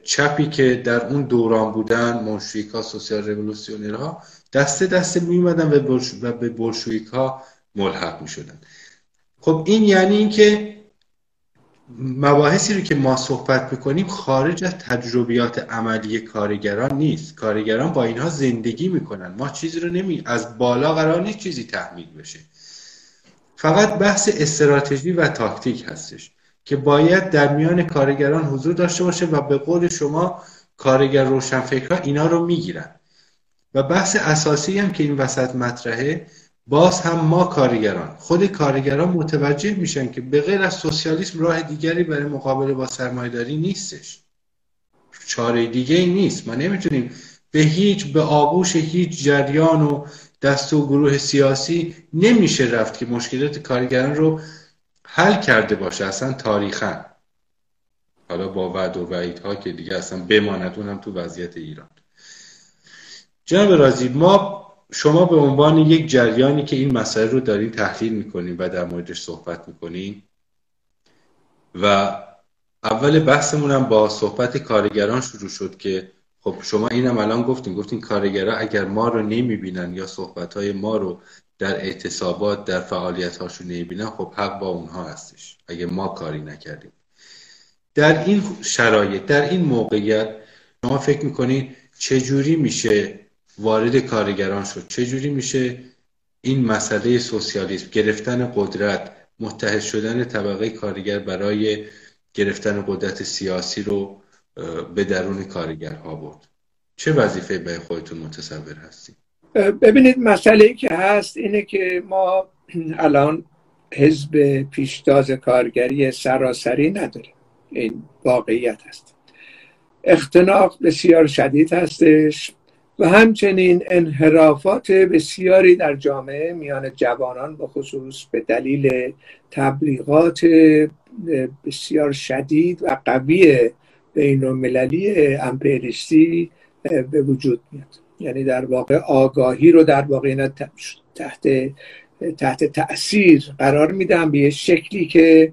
A: چپی که در اون دوران بودن منشویک سوسیال ها دسته دسته میومدن و به بلشویک ها ملحق می‌شدن. خب این یعنی اینکه مباحثی رو که ما صحبت می‌کنیم خارج از تجربیات عملی کارگران نیست. کارگران با اینها زندگی می‌کنن. ما چیزی رو نمی از بالا قرار نیست چیزی تحمیل بشه. فقط بحث استراتژی و تاکتیک هستش که باید در میان کارگران حضور داشته باشه و به قول شما کارگر روشنفکرها اینا رو می‌گیرن. و بحث اساسی هم که این وسط مطرحه باز هم ما کارگران خود کارگران متوجه میشن که به غیر از سوسیالیسم راه دیگری برای مقابله با سرمایهداری نیستش. چاره دیگه ای نیست. ما نمی‌تونیم به هیچ به آغوش هیچ جریان و دست و گروه سیاسی نمیشه رفت که مشکلات کارگران رو حل کرده باشه اصلا تاریخا. حالا با وعد و ها که دیگه اصلا بماند اونم تو وضعیت ایران. جناب رازی ما شما به عنوان یک جریانی که این مسائل رو دارین تحلیل می‌کنین و در موردش صحبت می‌کنین و اول بحثمون هم با صحبت کارگران شروع شد که خب شما اینم الان گفتین گفتین کارگرا اگر ما رو نمی‌بینن یا صحبت های ما رو در اعتصابات در فعالیت هاشون نمی‌بینن خب حق با اونها هستش. اگه ما کاری نکردیم. در این شرایط در این موقعیت شما فکر می‌کنید چجوری میشه وارد کارگران شد. چجوری میشه این مسئله سوسیالیسم گرفتن قدرت متحد شدن طبقه کارگر برای گرفتن قدرت سیاسی رو به درون کارگرها برد؟ چه وظیفه به خودتون متصور هستید؟
B: ببینید مسئله که هست اینه که ما الان حزب پیشتاز کارگری سراسری نداریم. این واقعیت هست. اختناق بسیار شدید هستش. و همچنین انحرافات بسیاری در جامعه میان جوانان به خصوص به دلیل تبلیغات بسیار شدید و قوی بین المللی امپریستی به وجود میاد. یعنی در واقع آگاهی رو در واقع اینا تحت تحت تاثیر قرار میدن به یه شکلی که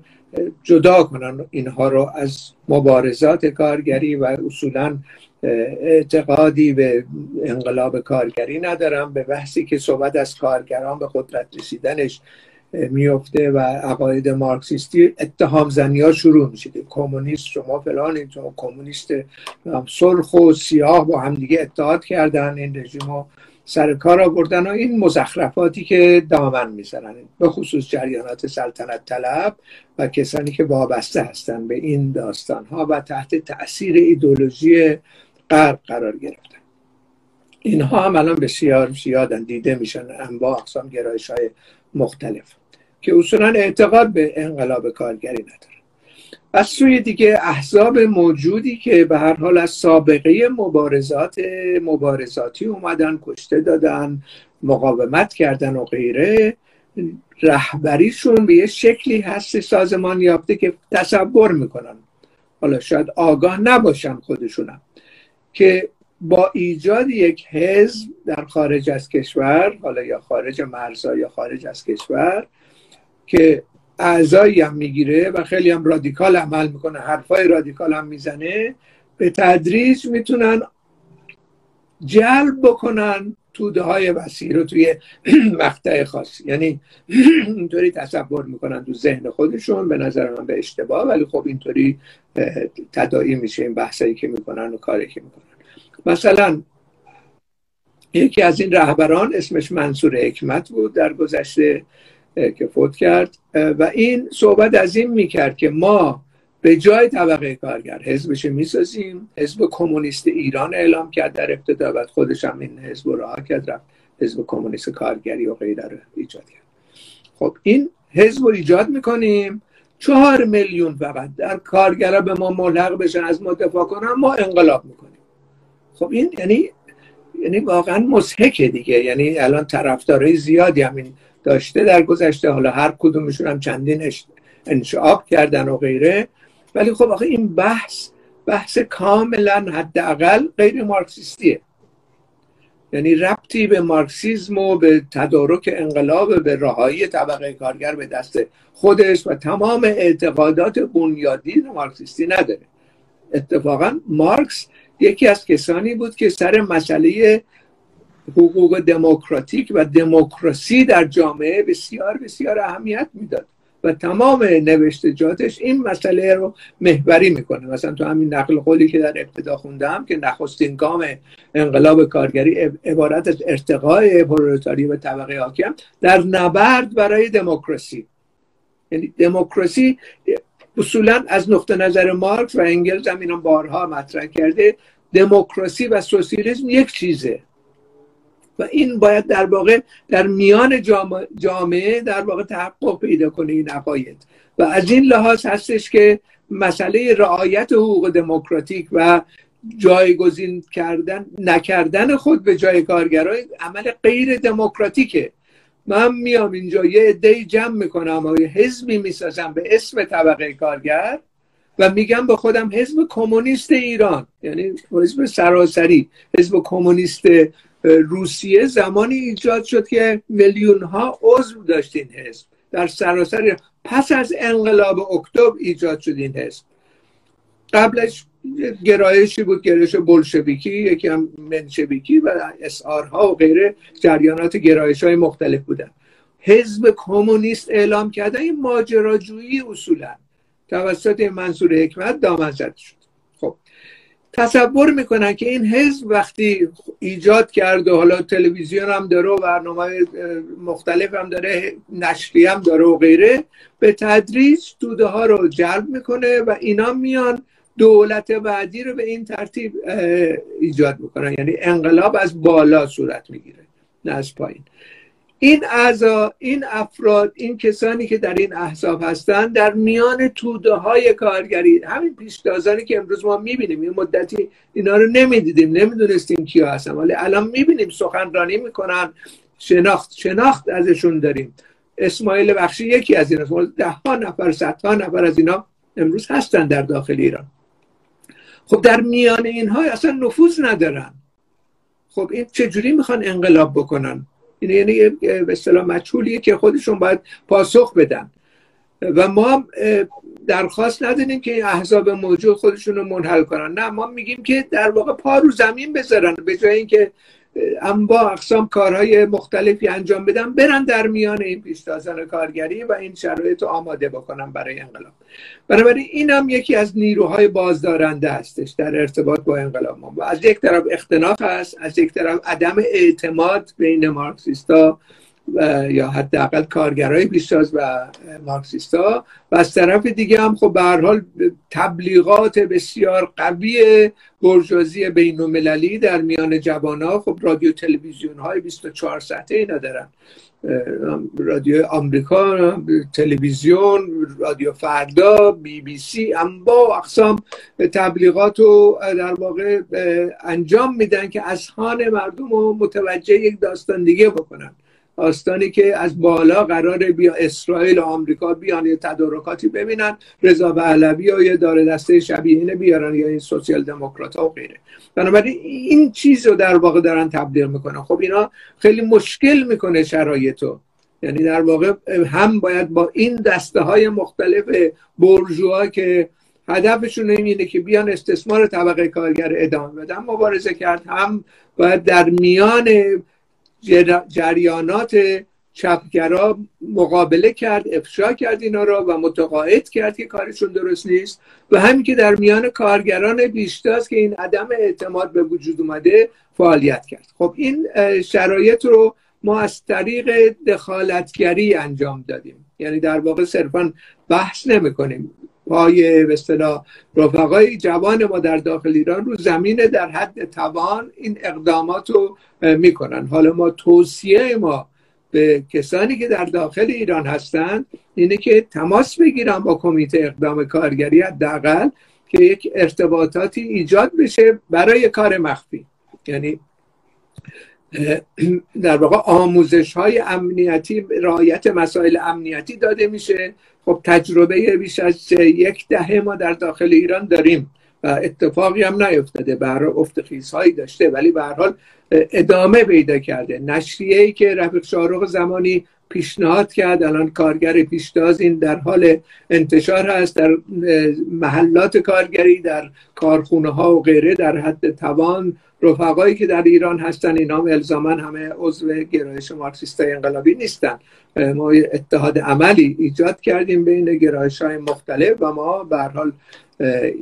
B: جدا کنن اینها رو از مبارزات کارگری و اصولا اعتقادی به انقلاب کارگری ندارم به بحثی که صحبت از کارگران به قدرت رسیدنش میفته و عقاید مارکسیستی اتهام زنی ها شروع میشه کمونیست شما فلان این کمونیست سرخ و سیاه با همدیگه اتحاد کردن این رژیم سر کار آوردن و این مزخرفاتی که دامن می‌زنن. به خصوص جریانات سلطنت طلب و کسانی که وابسته هستن به این داستان ها و تحت تاثیر ایدولوژی غرب قرار گرفتن اینها هم الان بسیار زیادن دیده میشن انواع اقسام گرایش های مختلف که اصولا اعتقاد به انقلاب کارگری نداره. از سوی دیگه احزاب موجودی که به هر حال از سابقه مبارزات مبارزاتی اومدن کشته دادن مقاومت کردن و غیره رهبریشون به یه شکلی هست سازمان یافته که تصور می‌کنن. حالا شاید آگاه نباشن خودشونم. که با ایجاد یک حزب در خارج از کشور حالا یا خارج مرزها یا خارج از کشور که اعضایی هم می‌گیره و خیلی هم رادیکال عمل می‌کنه حرفای رادیکال هم می‌زنه به تدریج می‌تونن جلب بکنن توده های وسیع رو توی مقطع خاصی یعنی اینطوری تصور می‌کنن تو ذهن خودشون به نظر من به اشتباه ولی خب اینطوری تدایی میشه این بحثایی که می‌کنن و کاری که می‌کنن. مثلا یکی از این رهبران اسمش منصور حکمت بود در گذشته که فوت کرد. و این صحبت از این می‌کرد که ما به جای طبقه کارگر حزبش می‌سازیم؟ حزب کمونیست ایران اعلام کرد در ابتدا و خودش هم این حزب راه کرد رفت حزب کمونیست کارگری و غیره رو ایجاد کرد. خب این حزب رو ایجاد می‌کنیم. چهار میلیون فقط در کارگرا به ما ملحق بشن از ما دفاع کنن ما انقلاب می‌کنیم. خب این یعنی یعنی واقعا مسحکه دیگه. یعنی الان طرفدارای زیادی همین داشته در گذشته. حالا هر کدومشون هم چندین انشعاب کردن و غیره. ولی خب آخه این بحث بحث کاملا حداقل غیر مارکسیستیه. یعنی ربطی به مارکسیزم و به تدارک انقلاب به رهایی طبقه کارگر به دست خودش و تمام اعتقادات بنیادی مارکسیستی نداره. اتفاقا مارکس یکی از کسانی بود که سر مسئله حقوق دموکراتیک و دموکراسی در جامعه بسیار بسیار اهمیت می‌داد. و تمام نوشتجاتش این مسئله رو محوری می‌کنه. مثلا تو همین نقل قولی که در ابتدا خوندم که نخستین گام انقلاب کارگری عبارت از ارتقای پرولتاری و طبقه حاکم در نبرد برای دموکراسی. یعنی دموکراسی اصولا از نقطه نظر مارکس و انگلز هم اینا بارها مطرح کرده دموکراسی و سوسیالیسم یک چیزه. و این باید در واقع در میان جامعه در واقع تحقق پیدا کنه این عقاید و از این لحاظ هستش که مسئله رعایت حقوق دموکراتیک و جایگزین کردن نکردن خود به جای کارگرای عمل غیر دموکراتیکه. من میام اینجا یه عده جمع می‌کنم و یه حزبی می‌سازم به اسم طبقه کارگر و میگم به خودم حزب کمونیست ایران یعنی حزب سراسری حزب کمونیست روسیه زمانی ایجاد شد که میلیون ها عضو داشت این حزب. در سراسر پس از انقلاب اکتبر ایجاد شد این حزب. قبلش گرایشی بود گرایش بلشویکی یکی هم منشویکی و اسارها و غیره جریانات گرایش های مختلف بودن. حزب کمونیست اعلام کرده این ماجراجویی اصولا توسط منصور حکمت دامن زده شد. تصور می‌کنن که این حزب وقتی ایجاد کرده حالا تلویزیون هم داره و برنامه مختلف هم داره نشری هم داره و غیره به تدریج توده ها رو جلب می‌کنه و اینا میان دولت بعدی رو به این ترتیب ایجاد می‌کنن. یعنی انقلاب از بالا صورت می‌گیره نه از پایین. این اعضا این افراد این کسانی که در این احزاب هستند در میان توده های کارگری همین پیشتازانی که امروز ما می‌بینیم این مدتی اینا رو نمی‌دیدیم نمی‌دونستیم کیا هستن ولی الان می‌بینیم سخنرانی می‌کنن شناخت شناخت ازشون داریم. اسماعیل بخشی یکی از این ده ها نفر صدها نفر از اینا امروز هستن در داخل ایران. خب در میان اینها اصلا نفوذ ندارن. خب این چجوری می‌خوان انقلاب بکنن؟ این یعنی به اصطلاح مجهولیه که خودشون باید پاسخ بدن. و ما درخواست نداریم که احزاب موجود خودشون رو منحل کنن. نه ما میگیم که در واقع پا رو زمین بذارن به جای اینکه با اقسام کارهای مختلفی انجام بدن برن در میان این پیشتازان کارگری و این شرایط رو آماده بکنن برای انقلاب. بنابراین این هم یکی از نیروهای بازدارنده هستش در ارتباط با انقلاب. ما از یک طرف اختناق هست از یک طرف عدم اعتماد بین مارکسیستا یا حداقل کارگرای پیشتاز و مارکسیستا و از طرف دیگه هم خب به حال تبلیغات بسیار قوی برجوازی بین المللی در میان جوان خب رادیو تلویزیون های 24 ساعته اینا دارن. رادیو آمریکا تلویزیون رادیو فردا بی بی سی با اقسام تبلیغات رو در واقع انجام میدن که اذهان مردم رو متوجه یک داستان دیگه بکنن. آستانی که از بالا قرار بیا اسرائیل و آمریکا بیان یه تدارکاتی ببینن. رضا پهلوی و یه داره دسته شبیه اینه بیارن یا این سوسیال دموکرات ها و غیره. بنابراین این چیز رو در واقع دارن تبلیغ می‌کنن. خب اینا خیلی مشکل می‌کنه شرایطو یعنی در واقع هم باید با این دسته های مختلف برجوها که هدفشون اینه که بیان استثمار طبقه کارگر ادامه بدن مبارزه کرد هم باید در میان جریانات چپگرا مقابله کرد افشا کرد اینا را و متقاعد کرد که کارشون درست نیست. و همین که در میان کارگران بیشتاست که این عدم اعتماد به وجود اومده فعالیت کرد. خب این شرایط رو ما از طریق دخالتگری انجام دادیم. یعنی در واقع صرفا بحث نمی کنیم پای به اصطلاح رفقای جوان ما در داخل ایران رو زمین در حد توان این اقدامات رو می‌کنن. حالا ما توصیه ما به کسانی که در داخل ایران هستند اینه که تماس بگیرن با کمیته اقدام کارگری حداقل که یک ارتباطاتی ایجاد بشه برای کار مخفی. یعنی در واقع آموزش های امنیتی رعایت مسائل امنیتی داده میشه خب تجربه بیش از یک دهه ما در داخل ایران داریم و اتفاقی هم نیفتاده. به افت هایی داشته ولی به حال ادامه پیدا کرده. نشریه ای که رفیق شارق زمانی پیشنهاد کرد. الان کارگر پیشتاز این در حال انتشار هست در محلات کارگری در کارخونه ها و غیره در حد توان رفقایی که در ایران هستن. اینا الزاما همه عضو گرایش مارکسیست انقلابی نیستن. ما اتحاد عملی ایجاد کردیم بین گرایش های مختلف و ما به حال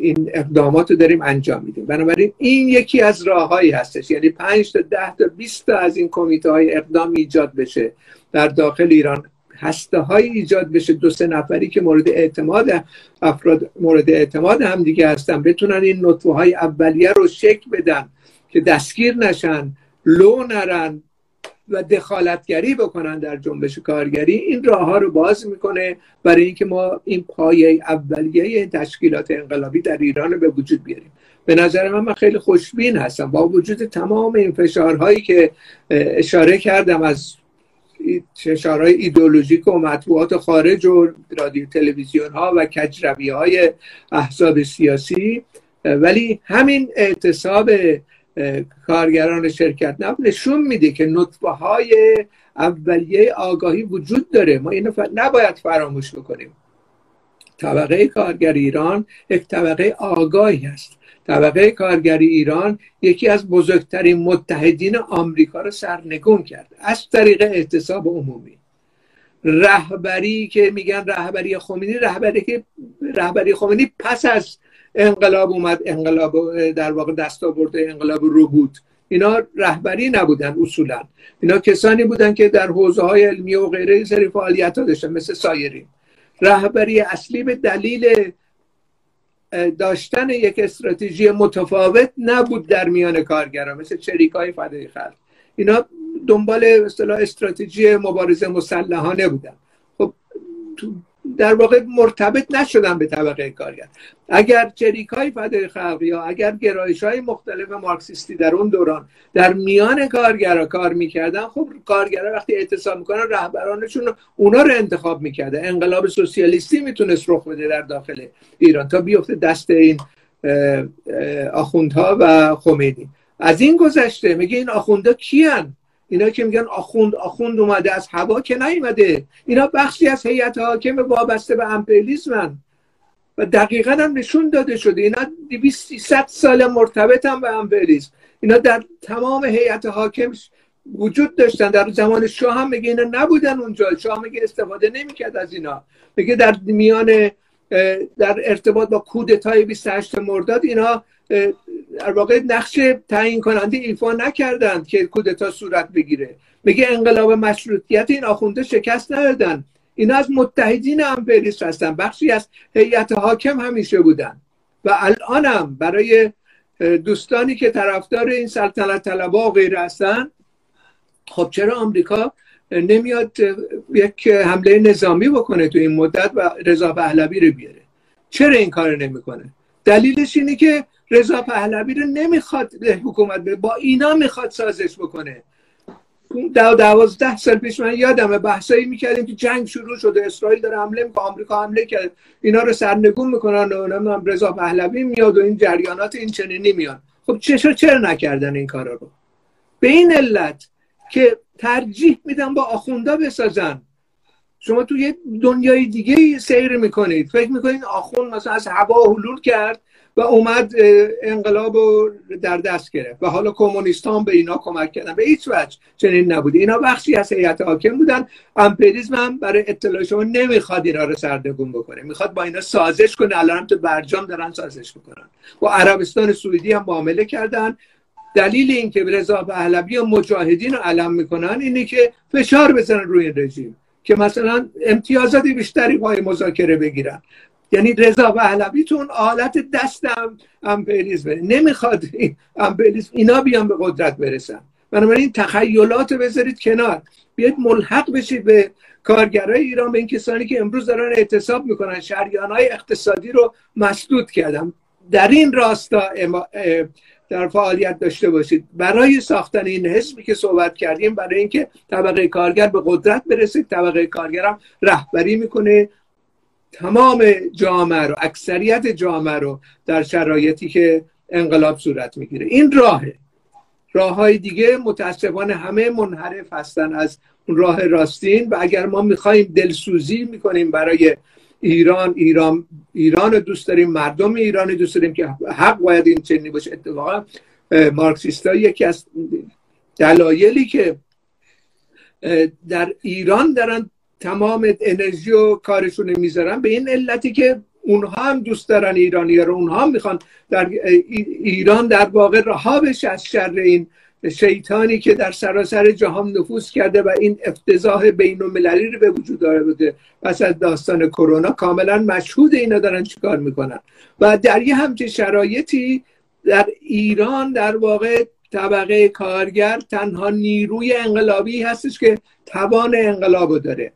B: این اقدامات رو داریم انجام میدیم. بنابراین این یکی از راههایی هستش. یعنی 5 تا 10 تا 20 تا از این کمیته های اقدام ایجاد بشه. در داخل ایران هسته های ایجاد بشه. دو سه نفری که مورد اعتماد افراد مورد اعتماد هم دیگه هستن بتونن این نطفه های اولیه رو شکل بدن که دستگیر نشن لو نرن و دخالتگری بکنن در جنبش کارگری. این راه ها رو باز می‌کنه برای اینکه ما این پایه اولیه تشکیلات انقلابی در ایران رو به وجود بیاریم. به نظر من من خیلی خوشبین هستم. با وجود تمام این فشارهایی که اشاره کردم از فشارهای ایدولوژیک و مطبوعات خارج و رادیو تلویزیون ها و کجروی های احزاب سیاسی ولی همین اعتصاب کارگران شرکت نفت نشون میده که نطفه های اولیه آگاهی وجود داره. ما اینو نباید فراموش بکنیم. طبقه کارگر ایران یک طبقه آگاهی است طبقه کارگری ایران یکی از بزرگترین متحدین آمریکا رو سرنگون کرد. از طریق اعتصاب عمومی. رهبری که میگن رهبری خمینی رهبری که رهبری خمینی پس از انقلاب اومد انقلاب در واقع دستاورد انقلاب رو بود اینا رهبری نبودن اصولا. اینا کسانی بودن که در حوزه های علمی و غیره سری فعالیت ها داشتن مثل سایری رهبری اصلی به دلیل داشتن یک استراتژی متفاوت نبود در میان کارگران مثل چریک های فدای خلق. اینا دنبال اصطلاح استراتژی مبارزه مسلحانه بودن. خب در واقع مرتبط نشدن به طبقه کارگر. اگر چریک های فدای خلق یا اگر گرایش های مختلف مارکسیستی در اون دوران در میان کارگرا کار می‌کردن خب کارگرا وقتی اعتصاب می‌کنن رهبرانشون اونا رو انتخاب می‌کرده انقلاب سوسیالیستی می‌تونست رخ بده در داخل ایران تا بیفته دست این آخوندها و خمینی. از این گذشته میگه این آخونده کیان؟ اینا که میگن آخوند آخوند اومده از هوا که نیومده. اینا بخشی از هیئت حاکم وابسته به امپریالیسمن و دقیقا هم نشون داده شده. اینا 200 سال مرتبط هم به امپریالیسم. اینا در تمام هیئت حاکم وجود داشتن در زمان شاه هم میگه اینا نبودن اونجا. شاه میگه استفاده نمی‌کرد از اینا. میگه در میان در ارتباط با کودتای 28 مرداد اینا در واقع نقش تعیین کننده ایفا نکردند که کودتا صورت بگیره. میگه انقلاب مشروطیت این آخونده شکست ندادن. اینا از متحدین امپریس هستن. بخشی از هیئت حاکم همیشه بودن. و الان هم برای دوستانی که طرفدار این سلطنت طلبا غیر هستن خب چرا آمریکا نمیاد یک حمله نظامی بکنه تو این مدت و رضا پهلوی رو بیاره؟ چرا این کار نمی‌کنه؟ دلیلش اینه که رضا پهلوی رو نمی‌خواد حکومت به با اینا می‌خواد سازش بکنه. دو دوازده سال پیش من یادمه بحثایی می‌کردیم که جنگ شروع شده اسرائیل داره حمله می‌کنه آمریکا حمله کرد اینا رو سرنگون می‌کنن و نمی‌دونم رضا پهلوی میاد و این جریانات این چنینی میان خب چرا چرا نکردن این کارا رو؟ به این علت که ترجیح میدن با آخوندا بسازن. شما تو یه دنیای دیگه سیر می‌کنید. فکر می‌کنید آخوند مثلا از هوا حلول کرد و اومد انقلاب رو در دست گرفت و حالا کمونیستان به اینا کمک کردن. به هیچ وجه چنین نبود اینا بخشی از هیئت حاکم بودن امپریزم هم برای اطلاع شما نمی‌خواد اینا رو سردگون بکنه. می‌خواد با اینا سازش کنه. الان هم تو برجام دارن سازش می‌کنن. با عربستان سعودی هم معامله کردن. دلیل اینکه رضا پهلوی و مجاهدین رو علم می‌کنن اینه که فشار بزنن روی رژیم. که مثلا امتیازات بیشتری پای مذاکره بگیرن. یعنی رضا پهلویتون آلت دست امپریزمه نمی‌خواد امپریزم اینا بیان به قدرت برسن. بنابراین تخیلات رو بذارید کنار. بیاید ملحق بشید به کارگرای ایران به این کسانی که امروز دارن اعتصاب می‌کنن. شریان های اقتصادی رو مسدود کردم در این راستا در فعالیت داشته باشید. برای ساختن این حزبی که صحبت کردیم برای اینکه طبقه کارگر به قدرت برسید طبقه کارگرم رهبری می‌کنه. تمام جامعه رو اکثریت جامعه رو در شرایطی که انقلاب صورت می‌گیره. این راهه. راه های دیگه متاسفانه همه منحرف هستن از اون راه راستین و اگر ما می‌خوایم دلسوزی می‌کنیم برای ایران ایران ایران رو دوست داریم مردم ایران رو دوست داریم که حق باید این چنینی باشه. اتفاقا مارکسیست یکی از دلایلی که در ایران دارن تمام انرژی و کارشون می‌ذارن به این علتی که اونها هم دوست دارن ایرانی رو اونها هم می‌خوان در ایران در واقع رها بشه از شر این شیطانی که در سراسر جهان نفوذ کرده و این افتضاح بین المللی رو به وجود داره بوده پس از داستان کرونا کاملا مشهود اینا دارن چیکار می‌کنن. و در یه همچین شرایطی در ایران در واقع طبقه کارگر تنها نیروی انقلابی هستش که توان انقلاب داره.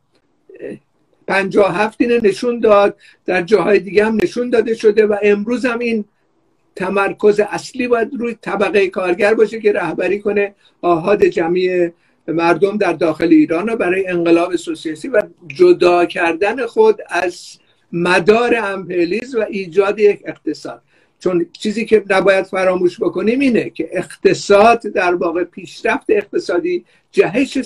B: پنجاه هفت اینه نشون داد در جاهای دیگه هم نشون داده شده و امروز هم این تمرکز اصلی باید روی طبقه کارگر باشه که رهبری کنه. آهاد جمعی مردم در داخل ایران رو برای انقلاب سوسیالیستی و جدا کردن خود از مدار امپریالیسم و ایجاد یک اقتصاد. چون چیزی که نباید فراموش بکنیم اینه که اقتصاد در واقع پیشرفت اقتصادی جهش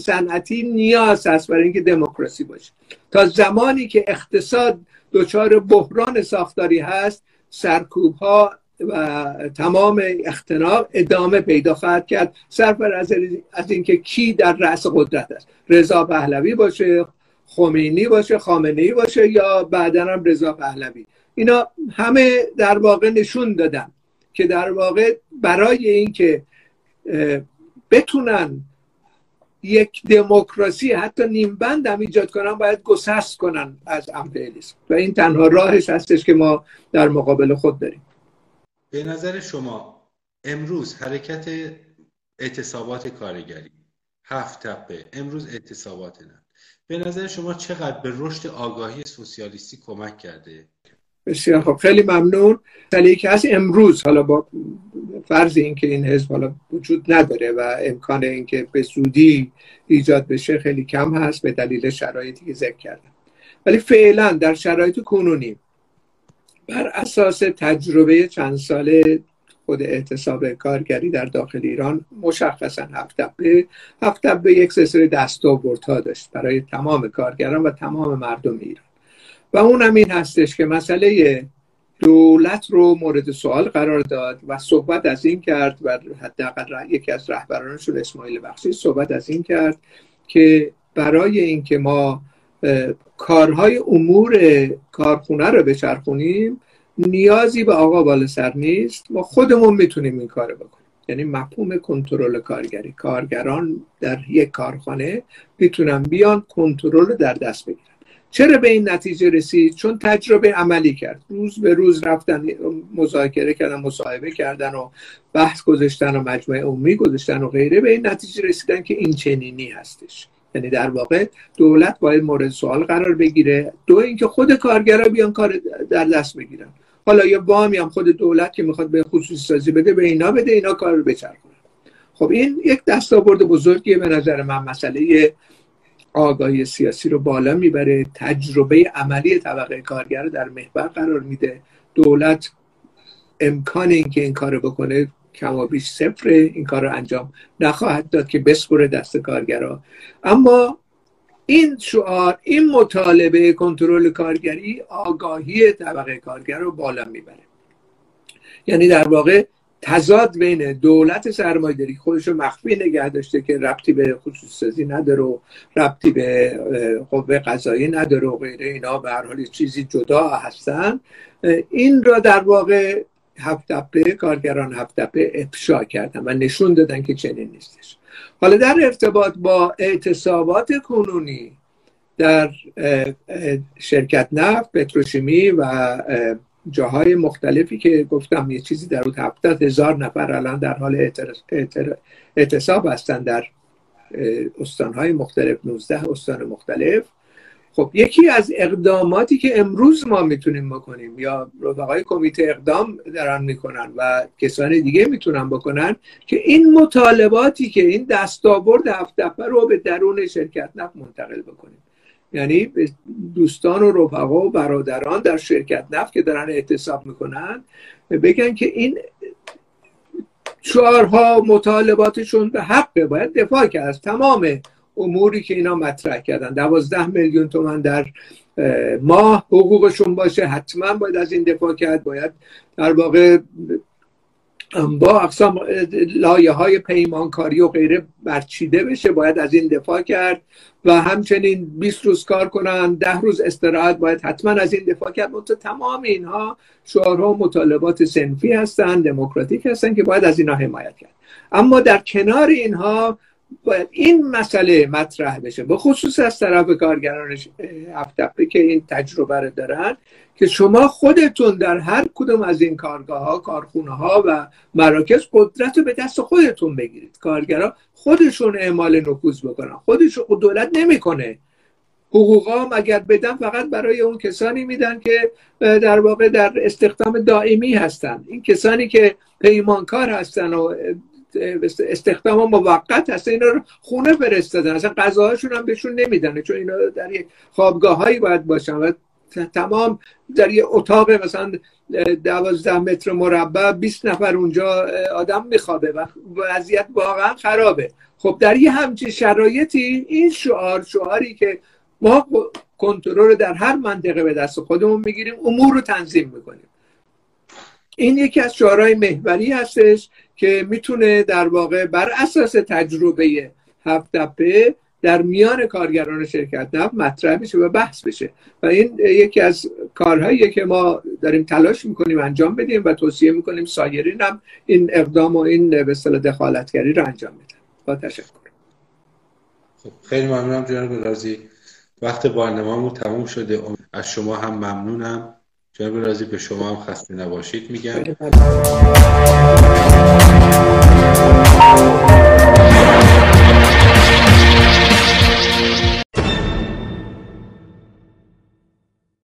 B: صنعتی نیاز است برای اینکه دموکراسی باشه. تا زمانی که اقتصاد دچار بحران ساختاری هست سرکوب ها و تمام اختناق ادامه پیدا خواهد کرد سرفر از, از اینکه کی در رأس قدرت است. رضا پهلوی باشه خمینی باشه خامنه ای باشه یا بعدا هم رضا پهلوی. اینا همه در واقع نشون دادن که در واقع برای اینکه بتونن یک دموکراسی حتی نیم بند هم ایجاد کنن باید گسست کنن از امپریالیسم. و این تنها راهش هستش که ما در مقابل خود داریم.
A: به نظر شما امروز حرکت اعتصابات کارگری هفت تپه امروز اعتصابات نه به نظر شما چقدر به رشد آگاهی سوسیالیستی کمک کرده؟
B: بسیار خب خیلی ممنون. ولی که از امروز. حالا با فرض اینکه این حزب حالا وجود نداره و امکان اینکه به زودی ایجاد بشه خیلی کم هست به دلیل شرایطی که ذکر کردم. ولی فعلا در شرایط کنونی بر اساس تجربه چند ساله خود اعتصاب کارگری در داخل ایران مشخصا هفت دبه هفت دبه یک سلسله دستاوردها داشت برای تمام کارگران و تمام مردم ایران. و اونم این هستش که مسئله دولت رو مورد سوال قرار داد و صحبت از این کرد و حداقل یکی از رهبرانشون اسماعیل بخشی صحبت از این کرد که برای اینکه ما کارهای امور کارخونه رو بچرخونیم نیازی به آقا بالا سر نیست. ما خودمون می‌تونیم این کار بکنیم. یعنی مفهوم کنترل کارگری. کارگران در یک کارخانه می‌تونن بیان کنترل در دست بگیرن. چرا به این نتیجه رسید؟ چون تجربه عملی کرد. روز به روز رفتن مذاکره کردن مصاحبه کردن و بحث گذاشتن و مجموعه عمومی گذاشتن و غیره به این نتیجه رسیدن که این چنینی هستش. یعنی در واقع دولت باید مورد سوال قرار بگیره. دو اینکه خود کارگرا بیان کار در دست بگیرن. حالا یا وامی هم خود دولت که می‌خواد به خصوصی سازی بده به اینا بده اینا کار رو بچرخونه خب این یک دستاورد بزرگیه به نظر من مسئله آگاهی سیاسی رو بالا می‌بره تجربه عملی طبقه کارگر در محور قرار میده. دولت امکان اینکه این کارو بکنه کما بیش صفر این کار رو انجام نخواهد داد که بسپره دست کارگرها اما این شعار این مطالبه کنترل کارگری آگاهی طبقه کارگر رو بالا می‌بره. یعنی در واقع تضاد بین دولت سرمایه‌داری خودش رو مخفی نگه داشته که ربطی به خصوص سازی نداره و ربطی به قوه قضایی نداره و غیره اینا. به هر حال چیزی جدا هستن. این را در واقع هفت کارگران هفت افشا کردن و نشون دادن که چنین نیستش. حالا در ارتباط با اعتصابات کنونی در شرکت نفت پتروشیمی و جاهای مختلفی که گفتم یه چیزی در هفتاد هزار نفر الان در حال اعتصاب هستن در استانهای مختلف 19 استان مختلف. خب یکی از اقداماتی که امروز ما می‌تونیم بکنیم یا رفقای کمیته اقدام دارن می‌کنن و کسان دیگه می‌تونن بکنن که این مطالباتی که این دستاورد هفت رو به درون شرکت نفت منتقل بکنیم. یعنی دوستان و رفقا و برادران در شرکت نفت که دارن اعتصاب می‌کنن بگن که این شعارها مطالباتشون به حقه. باید دفاع کرد از تمام اموری که اینا مطرح کردن. دوازده میلیون تومن در ماه حقوقشون باشه حتما باید از این دفاع کرد. باید در واقع با اقسام لایه های پیمانکاری و غیره برچیده بشه باید از این دفاع کرد و همچنین 20 روز کار کنن ده روز استراحت باید حتما از این دفاع کرد. منتها تمام اینها شعارها و مطالبات سنفی هستن دموکراتیک هستن که باید از اینها حمایت کرد. اما در کنار اینها باید این مسئله مطرح بشه به خصوص از طرف کارگران هفته که این تجربه رو دارن که شما خودتون در هر کدوم از این کارگاه ها کارخونه ها و مراکز قدرت رو به دست خودتون بگیرید. کارگرا خودشون اعمال نفوذ بکنن. خودشون دولت نمی‌کنه. حقوقا اگر بدن فقط برای اون کسانی میدن که در واقع در استخدام دائمی هستن. این کسانی که پیمانکار هستن و استخدام موقت هست. اینا رو خونه فرستادن. اصلا غذاهاشون هم بهشون نمیدن. چون اینا در یک خوابگاه هایی باید باشن و تمام در یه اتاق مثلا دوازده متر مربع 20 نفر اونجا آدم میخوابه و وضعیت واقعا خرابه. خب در یه همچین شرایطی این شعار شعاری که ما کنترل در هر منطقه به دست خودمون می‌گیریم امور رو تنظیم می‌کنیم. این یکی از شعارهای محوری هستش. که می‌تونه در واقع بر اساس تجربه هفت دپه در میان کارگران شرکت نفت مطرح میشه و بحث بشه. و این یکی از کارهایی که ما داریم تلاش می‌کنیم انجام بدیم و توصیه می‌کنیم سایرین هم این اقدام و این به دخالتگری رو انجام بدن. با تشکر.
A: خب خیلی ممنونم جناب رازی. وقت برنامه‌مون تموم شده. از شما هم ممنونم. جناب رازی به شما هم خسته نباشید میگم. Thank you.